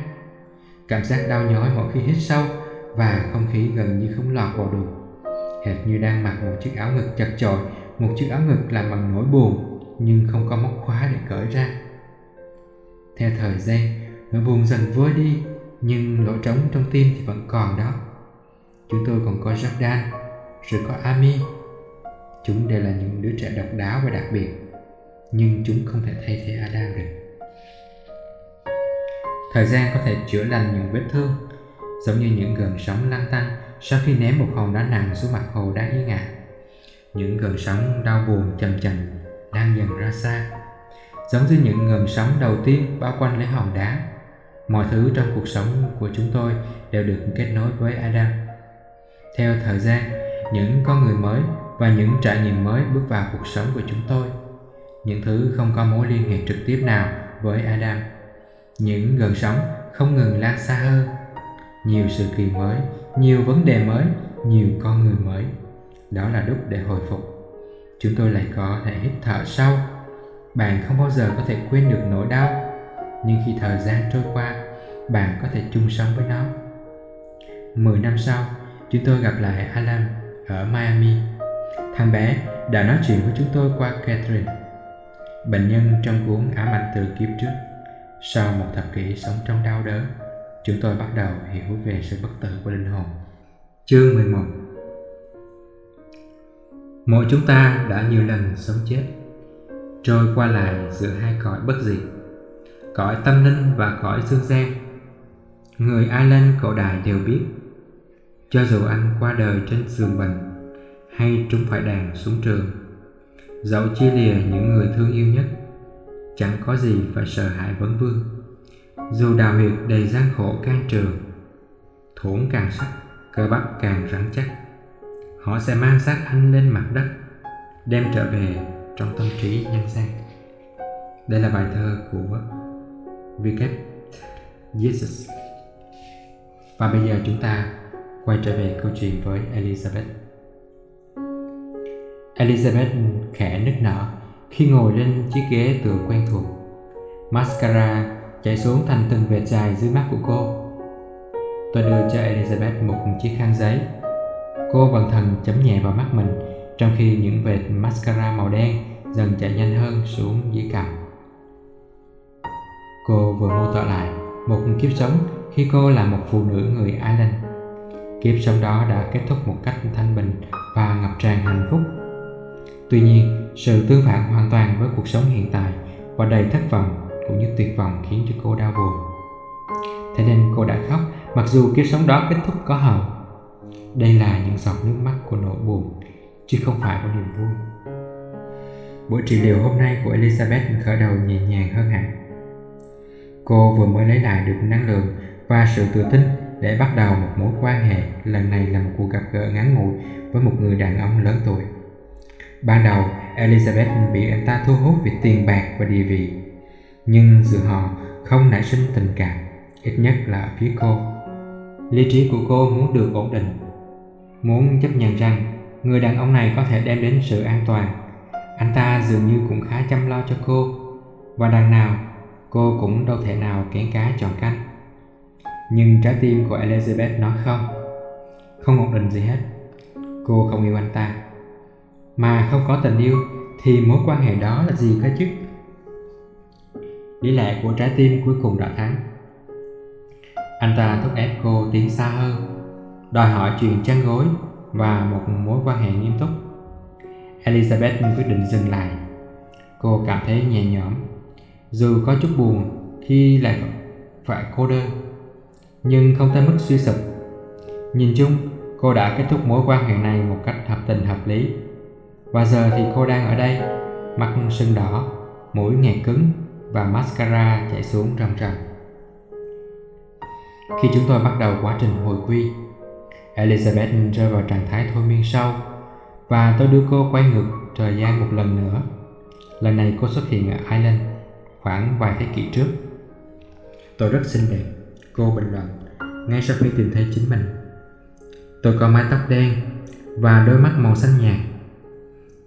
Cảm giác đau nhói mỗi khi hít sâu và không khí gần như không lọt vào được. Hệt như đang mặc một chiếc áo ngực chật chội, một chiếc áo ngực làm bằng nỗi buồn nhưng không có móc khóa để cởi ra. Theo thời gian, nỗi buồn dần vơi đi nhưng lỗ trống trong tim thì vẫn còn đó. Chúng tôi còn có Jordan, rồi có Ami. Chúng đều là những đứa trẻ độc đáo và đặc biệt, nhưng chúng không thể thay thế Adam được. Thời gian có thể chữa lành những vết thương, giống như những gần sóng lăn tăn sau khi ném một hòn đá nặng xuống mặt hồ đang yên ả. Những gần sóng đau buồn chầm chầm đang dần ra xa, giống như những ngầm sóng đầu tiên bao quanh lấy hòn đá. Mọi thứ trong cuộc sống của chúng tôi đều được kết nối với Adam. Theo thời gian, những con người mới và những trải nghiệm mới bước vào cuộc sống của chúng tôi. Những thứ không có mối liên hệ trực tiếp nào với Adam những gần sóng không ngừng lan xa hơn nhiều sự kỳ mới nhiều vấn đề mới nhiều con người mới đó là lúc để hồi phục chúng tôi lại có thể hít thở sâu bạn không bao giờ có thể quên được nỗi đau nhưng khi thời gian trôi qua bạn có thể chung sống với nó. Mười năm sau chúng tôi gặp lại Alan ở Miami. Thằng bé đã nói chuyện với chúng tôi qua Catherine bệnh nhân trong cuốn ám ảnh từ kiếp trước. Sau một thập kỷ sống trong đau đớn, chúng tôi bắt đầu hiểu về sự bất tử của linh hồn. Chương 11 Mỗi chúng ta đã nhiều lần sống chết, trôi qua lại giữa hai cõi bất diệt, cõi tâm linh và cõi dương gian. Người Ireland cổ đại đều biết, cho dù anh qua đời trên giường bệnh hay trúng phải đàn xuống trường, dẫu chia lìa những người thương yêu nhất chẳng có gì phải sợ hãi vấn vương dù đào huyệt đầy gian khổ can trường thốn càng sắc cơ bắp càng rắn chắc họ sẽ mang xác anh lên mặt đất đem trở về trong tâm trí nhân gian đây là bài thơ của Wicked Jesus và bây giờ chúng ta quay trở về câu chuyện với Elizabeth Elizabeth khẽ nức nở khi ngồi lên chiếc ghế tựa quen thuộc. Mascara chảy xuống thành từng vệt dài dưới mắt của cô. Tôi đưa cho Elizabeth một chiếc khăn giấy. Cô bần thần chấm nhẹ vào mắt mình trong khi những vệt mascara màu đen dần chạy nhanh hơn xuống dưới cằm. Cô vừa mô tả lại một kiếp sống khi cô là một phụ nữ người Ireland. Kiếp sống đó đã kết thúc một cách thanh bình và ngập tràn hạnh phúc Tuy nhiên, sự tương phản hoàn toàn với cuộc sống hiện tại và đầy thất vọng cũng như tuyệt vọng khiến cho cô đau buồn. Thế nên cô đã khóc mặc dù kiếp sống đó kết thúc có hậu. Đây là những giọt nước mắt của nỗi buồn, chứ không phải của niềm vui. Buổi trị liệu hôm nay của Elizabeth khởi đầu nhẹ nhàng hơn hẳn. Cô vừa mới lấy lại được năng lượng và sự tự tin để bắt đầu một mối quan hệ lần này là một cuộc gặp gỡ ngắn ngủi với một người đàn ông lớn tuổi Ban đầu, Elizabeth bị anh ta thu hút vì tiền bạc và địa vị. Nhưng giữa họ không nảy sinh tình cảm, ít nhất là ở phía cô. Lý trí của cô muốn được ổn định, muốn chấp nhận rằng người đàn ông này có thể đem đến sự an toàn. Anh ta dường như cũng khá chăm lo cho cô, và đằng nào cô cũng đâu thể nào kén cá chọn canh. Nhưng trái tim của Elizabeth nói không, không ổn định gì hết. Cô không yêu anh ta mà không có tình yêu thì mối quan hệ đó là gì cơ chứ lý lẽ của trái tim cuối cùng đã thắng anh ta thúc ép cô tiến xa hơn đòi hỏi chuyện chăn gối và một mối quan hệ nghiêm túc. Elizabeth quyết định dừng lại. Cô cảm thấy nhẹ nhõm. Dù có chút buồn khi lại phải cô đơn, nhưng không tới mức suy sụp. Nhìn chung, cô đã kết thúc mối quan hệ này một cách hợp tình hợp lý. Và giờ thì cô đang ở đây, Mặt sưng đỏ, Mũi nghẹt cứng Và mascara chảy xuống rầm rầm. Khi chúng tôi bắt đầu quá trình hồi quy Elizabeth rơi vào trạng thái thôi miên sâu và tôi đưa cô quay ngược thời gian một lần nữa. Lần này cô xuất hiện ở Ireland khoảng vài thế kỷ trước. Tôi rất xinh đẹp, cô bình luận, ngay sau khi tìm thấy chính mình. Tôi có mái tóc đen và đôi mắt màu xanh nhạt.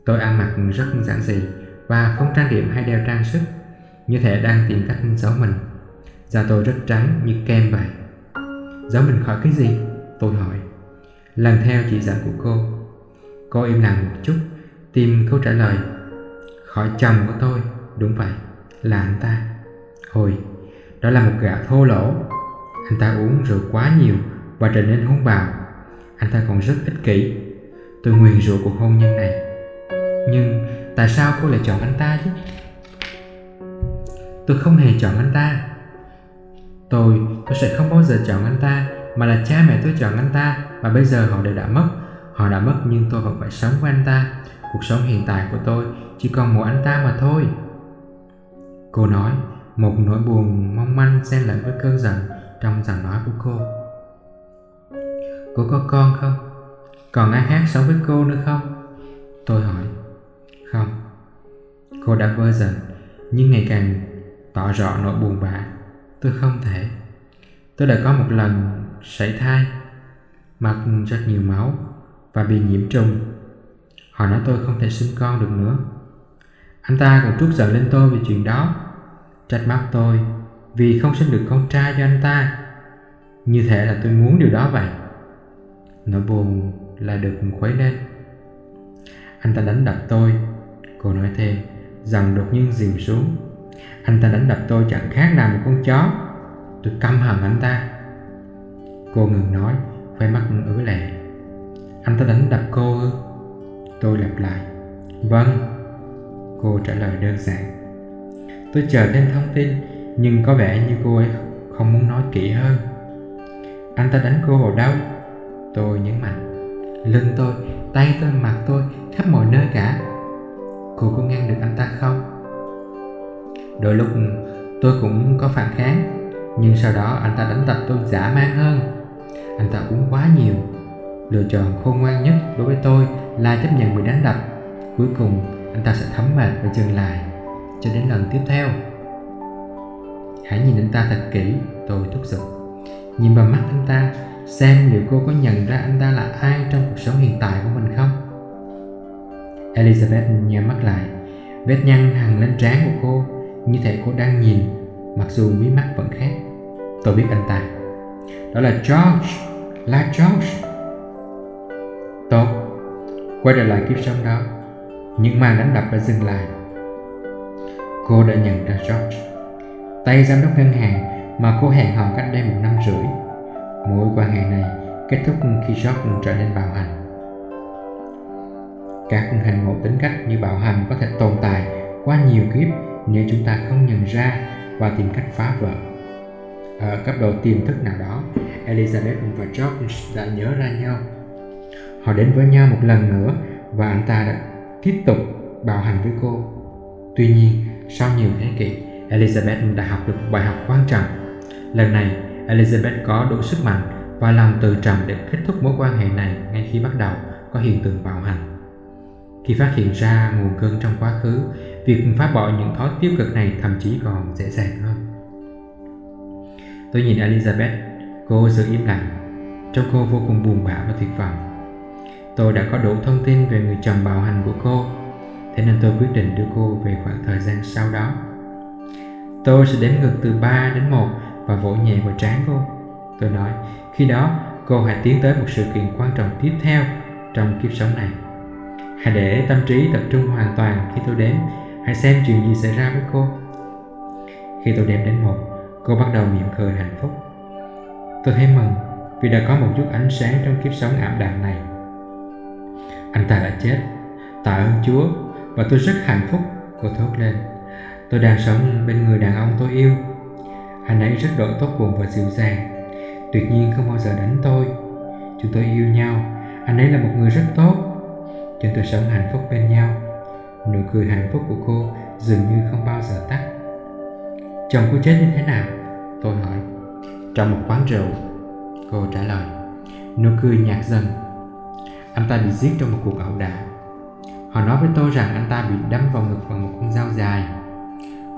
Tôi ăn mặc rất giản dị và không trang điểm hay đeo trang sức, như thể đang tìm cách giấu mình. Da tôi rất trắng như kem vậy. Giấu mình khỏi cái gì? Tôi hỏi. Lần theo chỉ dẫn của cô. Cô im lặng một chút, tìm câu trả lời. Khỏi chồng của tôi, đúng vậy, là anh ta. Hồi đó là một gã thô lỗ. Anh ta uống rượu quá nhiều và trở nên hung bạo. Anh ta còn rất ích kỷ. Tôi nguyền rủa cuộc hôn nhân này. Nhưng tại sao cô lại chọn anh ta chứ? Tôi không hề chọn anh ta. Tôi, tôi sẽ không bao giờ chọn anh ta mà là cha mẹ tôi chọn anh ta và bây giờ họ đều đã mất. Họ đã mất nhưng tôi vẫn phải sống với anh ta. Cuộc sống hiện tại của tôi chỉ còn một anh ta mà thôi. Cô nói, một nỗi buồn mong manh xen lẫn với cơn giận trong giọng nói của cô. Cô có con không? Còn ai khác sống với cô nữa không? Tôi hỏi. Không. Cô đã vơ dần, nhưng ngày càng tỏ rõ nỗi buồn bã. Tôi không thể. Tôi đã có một lần sảy thai, mặt rất nhiều máu và bị nhiễm trùng. Họ nói tôi không thể sinh con được nữa. Anh ta còn trút giận lên tôi vì chuyện đó, trách móc tôi vì không sinh được con trai cho anh ta. Như thể là tôi muốn điều đó vậy. Nỗi buồn là được khuấy lên. Anh ta đánh đập tôi, cô nói thêm, dần đột nhiên dìm xuống. Anh ta đánh đập tôi chẳng khác nào một con chó. Tôi căm hận anh ta. Cô ngừng nói, khoe mắt ứa lệ. Anh ta đánh đập cô ư? Tôi lặp lại. Vâng. Cô trả lời đơn giản. Tôi chờ thêm thông tin, nhưng có vẻ như cô ấy không muốn nói kỹ hơn. Anh ta đánh cô vào đâu? Tôi nhấn mạnh. Lưng tôi, tay tôi, mặt tôi, khắp mọi nơi cả. Cô có ngăn được anh ta không? Đôi lúc tôi cũng có phản kháng, nhưng sau đó anh ta đánh tập tôi dã man hơn anh ta uống quá nhiều. Lựa chọn khôn ngoan nhất đối với tôi là chấp nhận bị đánh đập. Cuối cùng, anh ta sẽ thấm mệt và dừng lại cho đến lần tiếp theo. Hãy nhìn anh ta thật kỹ, tôi thúc giục. Nhìn vào mắt anh ta, xem liệu cô có nhận ra anh ta là ai trong cuộc sống hiện tại của mình không? Elizabeth nhắm mắt lại. Vết nhăn hằn lên trán của cô, như thể cô đang nhìn, mặc dù mí mắt vẫn khép. Tôi biết anh ta đó là George là George. Tốt, quay trở lại kiếp sống đó những màn đánh đập đã dừng lại. Cô đã nhận ra George. Tay giám đốc ngân hàng mà cô hẹn hò cách đây một năm rưỡi. Mối quan hệ này kết thúc khi George trở nên bạo hành. Các hành ngộ tính cách như bạo hành có thể tồn tại qua nhiều kiếp nếu chúng ta không nhận ra và tìm cách phá vỡ ở cấp độ tiềm thức nào đó. Elizabeth và George đã nhớ ra nhau. Họ đến với nhau một lần nữa và anh ta đã tiếp tục bạo hành với cô. Tuy nhiên, sau nhiều thế kỷ, Elizabeth đã học được một bài học quan trọng. Lần này, Elizabeth có đủ sức mạnh và lòng từ trọng để kết thúc mối quan hệ này ngay khi bắt đầu có hiện tượng bạo hành. Khi phát hiện ra nguồn cơn trong quá khứ, việc phá bỏ những thói tiêu cực này thậm chí còn dễ dàng hơn. Tôi nhìn Elizabeth, cô giữ im lặng, trông cô vô cùng buồn bã và tuyệt vọng. Tôi đã có đủ thông tin về người chồng bạo hành của cô, thế nên tôi quyết định đưa cô về khoảng thời gian sau đó. Tôi sẽ đếm ngược từ 3 đến 1 và vỗ nhẹ vào trán cô. Tôi nói, khi đó cô hãy tiến tới một sự kiện quan trọng tiếp theo trong kiếp sống này. Hãy để tâm trí tập trung hoàn toàn khi tôi đếm, hãy xem chuyện gì xảy ra với cô. Khi tôi đếm đến một, Cô bắt đầu mỉm cười hạnh phúc. Tôi thấy mừng vì đã có một chút ánh sáng trong kiếp sống ảm đạm này. Anh ta đã chết. Tạ ơn Chúa Và tôi rất hạnh phúc, Cô thốt lên. Tôi đang sống bên người đàn ông tôi yêu. Anh ấy rất độ tốt bụng và dịu dàng. Tuyệt nhiên không bao giờ đánh tôi. Chúng tôi yêu nhau. Anh ấy là một người rất tốt. Chúng tôi sống hạnh phúc bên nhau. Nụ cười hạnh phúc của cô dường như không bao giờ tắt. Chồng cô chết như thế nào? Tôi hỏi. Trong một quán rượu, Cô trả lời. Nụ cười nhạt dần. Anh ta bị giết trong một cuộc ẩu đả. Họ nói với tôi rằng anh ta bị đâm vào ngực bằng một con dao dài.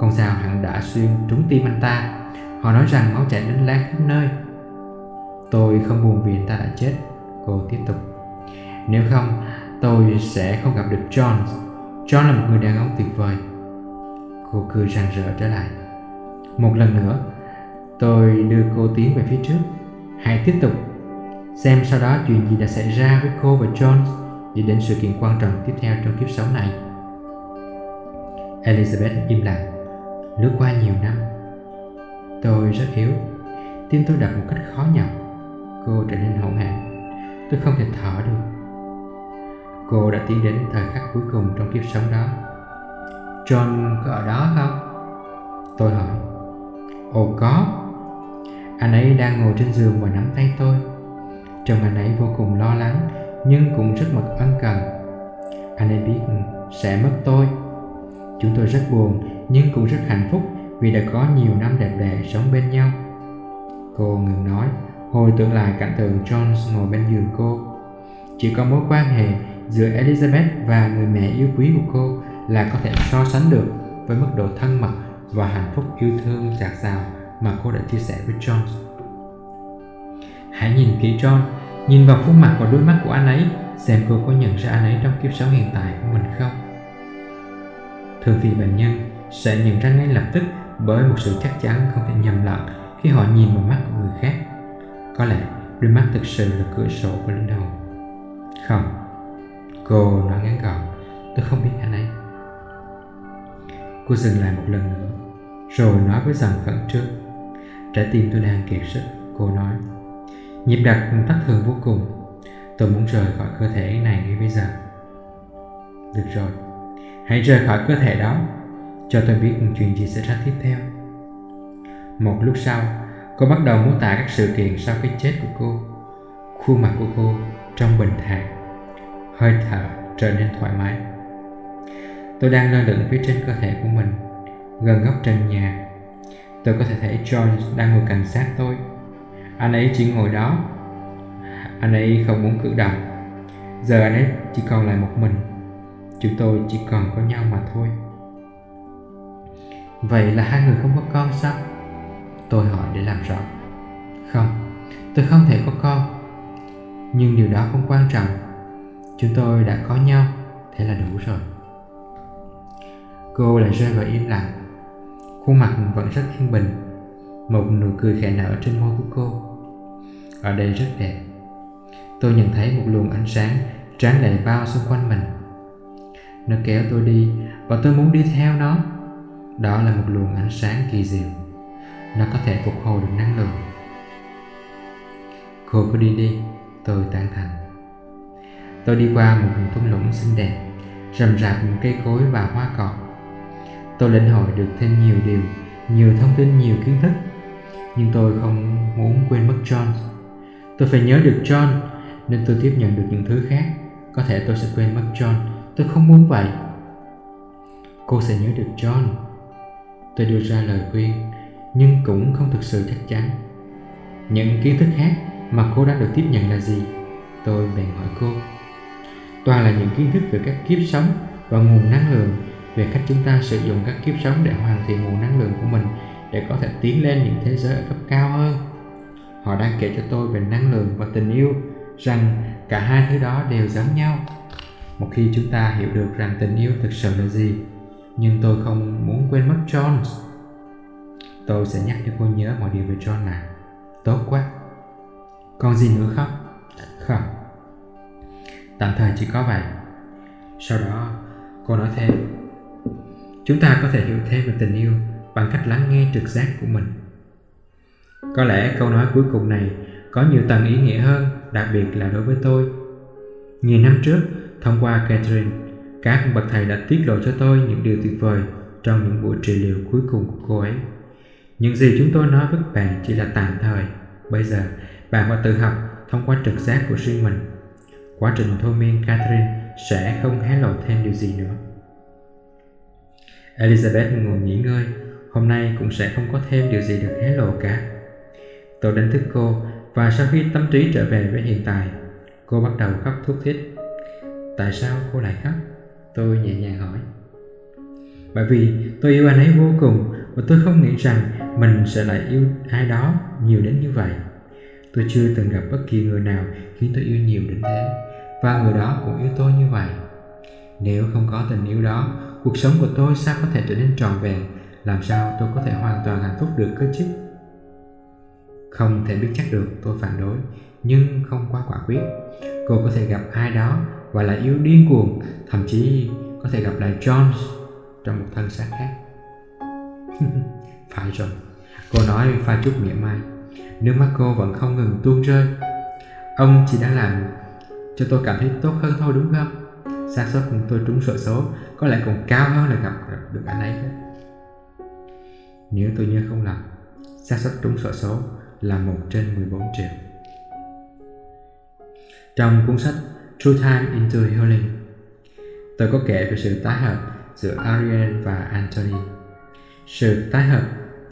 Con dao hẳn đã xuyên trúng tim anh ta. Họ nói rằng máu chảy đến lan khắp nơi. Tôi không buồn vì anh ta đã chết. Cô tiếp tục. Nếu không, tôi sẽ không gặp được John. John là một người đàn ông tuyệt vời. Cô cười rạng rỡ trở lại. Một lần nữa, Tôi đưa cô tiến về phía trước. Hãy tiếp tục Xem sau đó chuyện gì đã xảy ra với cô và John để đến sự kiện quan trọng tiếp theo trong kiếp sống này. Elizabeth im lặng. Lướt qua nhiều năm, Tôi rất yếu. Tim tôi đập một cách khó nhọc. Cô trở nên hỗn hển Tôi không thể thở được. Cô đã tiến đến thời khắc cuối cùng trong kiếp sống đó. John có ở đó không? Tôi hỏi. Ồ, có. Anh ấy đang ngồi trên giường và nắm tay tôi. Trông anh ấy vô cùng lo lắng, Nhưng cũng rất mật ân cần. Anh ấy biết sẽ mất tôi. Chúng tôi rất buồn, Nhưng cũng rất hạnh phúc Vì đã có nhiều năm đẹp đẽ sống bên nhau. Cô ngừng nói, Hồi tưởng lại cảnh tượng Jones ngồi bên giường cô. Chỉ có mối quan hệ giữa Elizabeth và người mẹ yêu quý của cô là có thể so sánh được với mức độ thân mật và hạnh phúc yêu thương dạt dào mà cô đã chia sẻ với John. Hãy nhìn kỹ John, nhìn vào khuôn mặt và đôi mắt của anh ấy, xem cô có nhận ra anh ấy trong kiếp sống hiện tại của mình không. Thường thì bệnh nhân sẽ nhận ra ngay lập tức bởi một sự chắc chắn không thể nhầm lẫn khi họ nhìn vào mắt của người khác. Có lẽ đôi mắt thực sự là cửa sổ của linh hồn. Không, cô nói ngắn gọn, tôi không biết anh ấy. Cô dừng lại một lần nữa rồi nói với giọng khẩn trước. Trái tim tôi đang kiệt sức, Cô nói. Nhịp đập tắt thường vô cùng. Tôi muốn rời khỏi cơ thể này ngay bây giờ. Được rồi. Hãy rời khỏi cơ thể đó, Cho tôi biết chuyện gì sẽ ra tiếp theo. Một lúc sau, Cô bắt đầu mô tả các sự kiện sau cái chết của cô. Khuôn mặt của cô trong bình thản, Hơi thở trở nên thoải mái. Tôi đang lơ lửng phía trên cơ thể của mình. Gần góc trần nhà. Tôi có thể thấy John đang ngồi cảnh sát tôi. Anh ấy chỉ ngồi đó. Anh ấy không muốn cử động. Giờ anh ấy chỉ còn lại một mình. Chúng tôi chỉ còn có nhau mà thôi. Vậy là hai người không có con sao? Tôi hỏi để làm rõ. Không, tôi không thể có con. Nhưng điều đó không quan trọng. Chúng tôi đã có nhau Thế là đủ rồi. Cô lại rơi vào im lặng. Khuôn mặt vẫn rất yên bình, Một nụ cười khẽ nở trên môi của cô. Ở đây rất đẹp. Tôi nhận thấy một luồng ánh sáng tráng lệ bao xung quanh mình. Nó kéo tôi đi và tôi muốn đi theo nó. Đó là một luồng ánh sáng kỳ diệu. Nó có thể phục hồi được năng lượng. Cô cứ đi đi, Tôi tán thành. Tôi đi qua một thung lũng xinh đẹp Rầm rạp cây cối và hoa cỏ. Tôi lĩnh hội được thêm nhiều điều, nhiều thông tin, nhiều kiến thức. Nhưng tôi không muốn quên mất John. Tôi phải nhớ được John, nên tôi tiếp nhận được những thứ khác. Có thể tôi sẽ quên mất John, tôi không muốn vậy. Cô sẽ nhớ được John. Tôi đưa ra lời khuyên, nhưng cũng không thực sự chắc chắn. Những kiến thức khác mà cô đã được tiếp nhận là gì? Tôi bèn hỏi cô. Toàn là những kiến thức về các kiếp sống và nguồn năng lượng về cách chúng ta sử dụng các kiếp sống để hoàn thiện nguồn năng lượng của mình để có thể tiến lên những thế giới ở cấp cao hơn. Họ đang kể cho tôi về năng lượng và tình yêu, rằng cả hai thứ đó đều giống nhau. Một khi chúng ta hiểu được rằng tình yêu thực sự là gì, nhưng tôi không muốn quên mất John tôi sẽ nhắc cho cô nhớ mọi điều về John nào tốt quá. Còn gì nữa không? Không. Tạm thời chỉ có vậy. Sau đó, cô nói thêm chúng ta có thể hiểu thêm về tình yêu bằng cách lắng nghe trực giác của mình. Có lẽ câu nói cuối cùng này có nhiều tầng ý nghĩa hơn, đặc biệt là đối với tôi. Nhiều năm trước, thông qua catherine, các bậc thầy đã tiết lộ cho tôi những điều tuyệt vời trong những buổi trị liệu cuối cùng của cô ấy. Những gì chúng tôi nói với bạn chỉ là tạm thời. Bây giờ, bạn phải tự học thông qua trực giác của riêng mình. Quá trình thôi miên catherine sẽ không hé lộ thêm điều gì nữa. Elizabeth ngồi nghỉ ngơi, Hôm nay cũng sẽ không có thêm điều gì được hé lộ cả. Tôi đánh thức cô, và sau khi tâm trí trở về với hiện tại, cô bắt đầu khóc thút thít. Tại sao cô lại khóc? Tôi nhẹ nhàng hỏi. Bởi vì tôi yêu anh ấy vô cùng, và tôi không nghĩ rằng mình sẽ lại yêu ai đó nhiều đến như vậy. Tôi chưa từng gặp bất kỳ người nào khiến tôi yêu nhiều đến thế, và người đó cũng yêu tôi như vậy. Nếu không có tình yêu đó cuộc sống của tôi sao có thể trở nên tròn vẹn? Làm sao tôi có thể hoàn toàn hạnh phúc được cơ chứ? Không thể biết chắc được, tôi phản đối, nhưng không quá quả quyết. Cô có thể gặp ai đó và lại yêu điên cuồng, thậm chí có thể gặp lại Jones trong một thân xác khác. Phải rồi, cô nói pha chút mỉa mai. Nước mắt cô vẫn không ngừng tuôn rơi. Ông chỉ đang làm cho tôi cảm thấy tốt hơn thôi, đúng không? Xác suất tôi trúng sổ số, có lẽ còn cao hơn là gặp được anh ấy nếu tôi nhớ không lầm, xác suất trúng sổ số là 1 trên 14 triệu. Trong cuốn sách True Time into Healing, tôi có kể về sự tái hợp giữa Ariel và Anthony. Sự tái hợp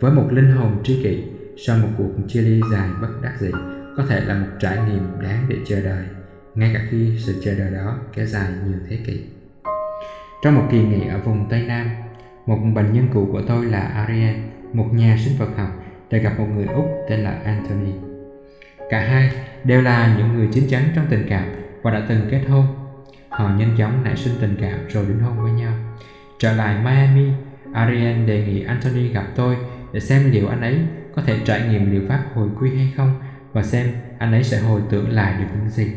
với một linh hồn tri kỷ sau một cuộc chia ly dài bất đắc dĩ có thể là một trải nghiệm đáng để chờ đợi ngay cả khi sự chờ đợi đó kéo dài nhiều thế kỷ. Trong một kỳ nghỉ ở vùng Tây Nam, một bệnh nhân cũ của tôi là Ariel, một nhà sinh vật học, đã gặp một người Úc tên là Anthony. Cả hai đều là những người chín chắn trong tình cảm và đã từng kết hôn. Họ nhanh chóng nảy sinh tình cảm rồi đính hôn với nhau. Trở lại Miami, Ariel đề nghị Anthony gặp tôi để xem liệu anh ấy có thể trải nghiệm liệu pháp hồi quy hay không và xem anh ấy sẽ hồi tưởng lại được những gì.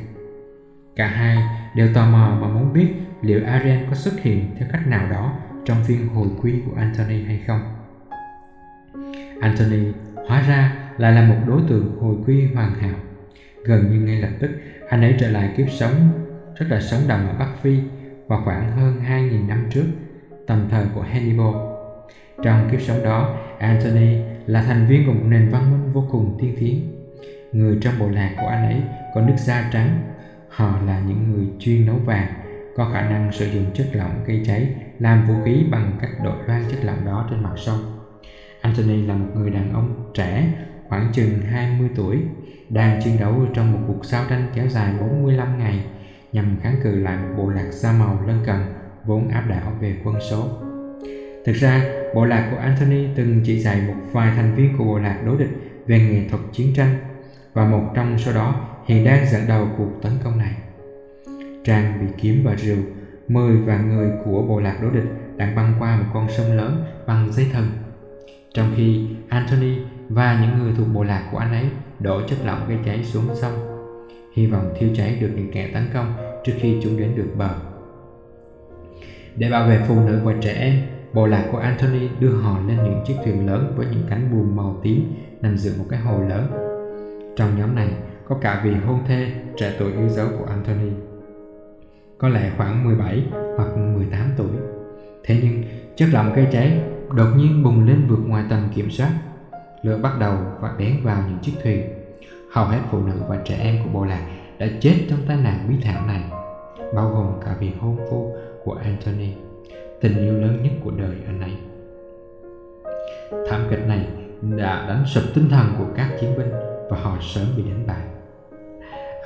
Cả hai đều tò mò và muốn biết liệu Arian có xuất hiện theo cách nào đó trong phiên hồi quy của Anthony hay không. Anthony hóa ra lại là một đối tượng hồi quy hoàn hảo. Gần như ngay lập tức, anh ấy trở lại kiếp sống rất là sống động ở Bắc Phi vào khoảng hơn 2.000 năm trước, tầm thời của Hannibal. Trong kiếp sống đó, Anthony là thành viên của một nền văn minh vô cùng tiên tiến. Người trong bộ lạc của anh ấy có nước da trắng. Họ là những người chuyên nấu vàng, có khả năng sử dụng chất lỏng gây cháy làm vũ khí bằng cách đội loang chất lỏng đó trên mặt sông. Anthony là một người đàn ông trẻ, khoảng chừng 20 tuổi, đang chiến đấu trong một cuộc giao tranh kéo dài 45 ngày nhằm kháng cự lại một bộ lạc da màu lân cận vốn áp đảo về quân số. Thực ra, bộ lạc của Anthony từng chỉ dạy một vài thành viên của bộ lạc đối địch về nghệ thuật chiến tranh và một trong số đó hiện đang dẫn đầu cuộc tấn công này. Trang bị kiếm và rìu, mười và người của bộ lạc đối địch đang băng qua một con sông lớn bằng dây thừng. Trong khi Anthony và những người thuộc bộ lạc của anh ấy đổ chất lỏng gây cháy xuống sông, hy vọng thiêu cháy được những kẻ tấn công trước khi chúng đến được bờ. Để bảo vệ phụ nữ và trẻ em, bộ lạc của Anthony đưa họ lên những chiếc thuyền lớn với những cánh buồm màu tím nằm giữa một cái hồ lớn. Trong nhóm này có cả vị hôn thê trẻ tuổi yêu dấu của Anthony. Có lẽ khoảng 17 hoặc 18 tuổi. Thế nhưng chất lỏng gây cháy đột nhiên bùng lên vượt ngoài tầm kiểm soát. Lửa bắt đầu và bén vào những chiếc thuyền. Hầu hết phụ nữ và trẻ em của bộ lạc đã chết trong tai nạn bi thảm này, bao gồm cả vị hôn phu của Anthony tình yêu lớn nhất của đời anh ấy thảm kịch này đã đánh sụp tinh thần của các chiến binh và họ sớm bị đánh bại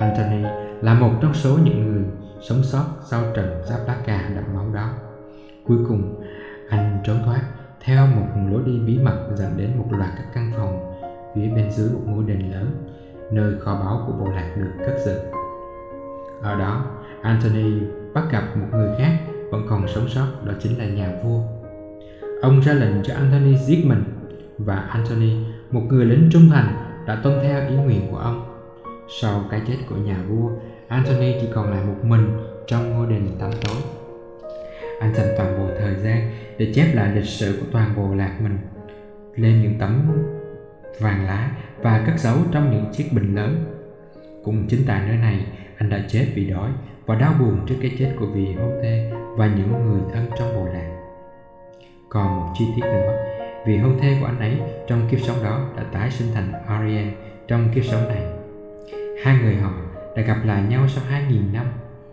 Anthony là một trong số những người sống sót sau trận giáp lá cà đẫm máu đó. Cuối cùng, anh trốn thoát theo một lối đi bí mật dẫn đến một loạt các căn phòng phía bên dưới một ngôi đền lớn, nơi kho báu của bộ lạc được cất giữ. Ở đó Anthony bắt gặp một người khác vẫn còn sống sót, đó chính là nhà vua. Ông ra lệnh cho Anthony giết mình và Anthony một người lính trung thành, đã tuân theo ý nguyện của ông sau cái chết của nhà vua Anthony chỉ còn lại một mình trong ngôi đình tăm tối anh dành toàn bộ thời gian để chép lại lịch sử của toàn bộ lạc mình lên những tấm vàng lá và cất giấu trong những chiếc bình lớn cũng chính tại nơi này anh đã chết vì đói và đau buồn trước cái chết của vị hôn thê và những người thân trong bộ lạc. Còn một chi tiết nữa, vị hôn thê của anh ấy trong kiếp sống đó đã tái sinh thành Ariel trong kiếp sống này. Hai người họ đã gặp lại nhau sau 2.000 năm.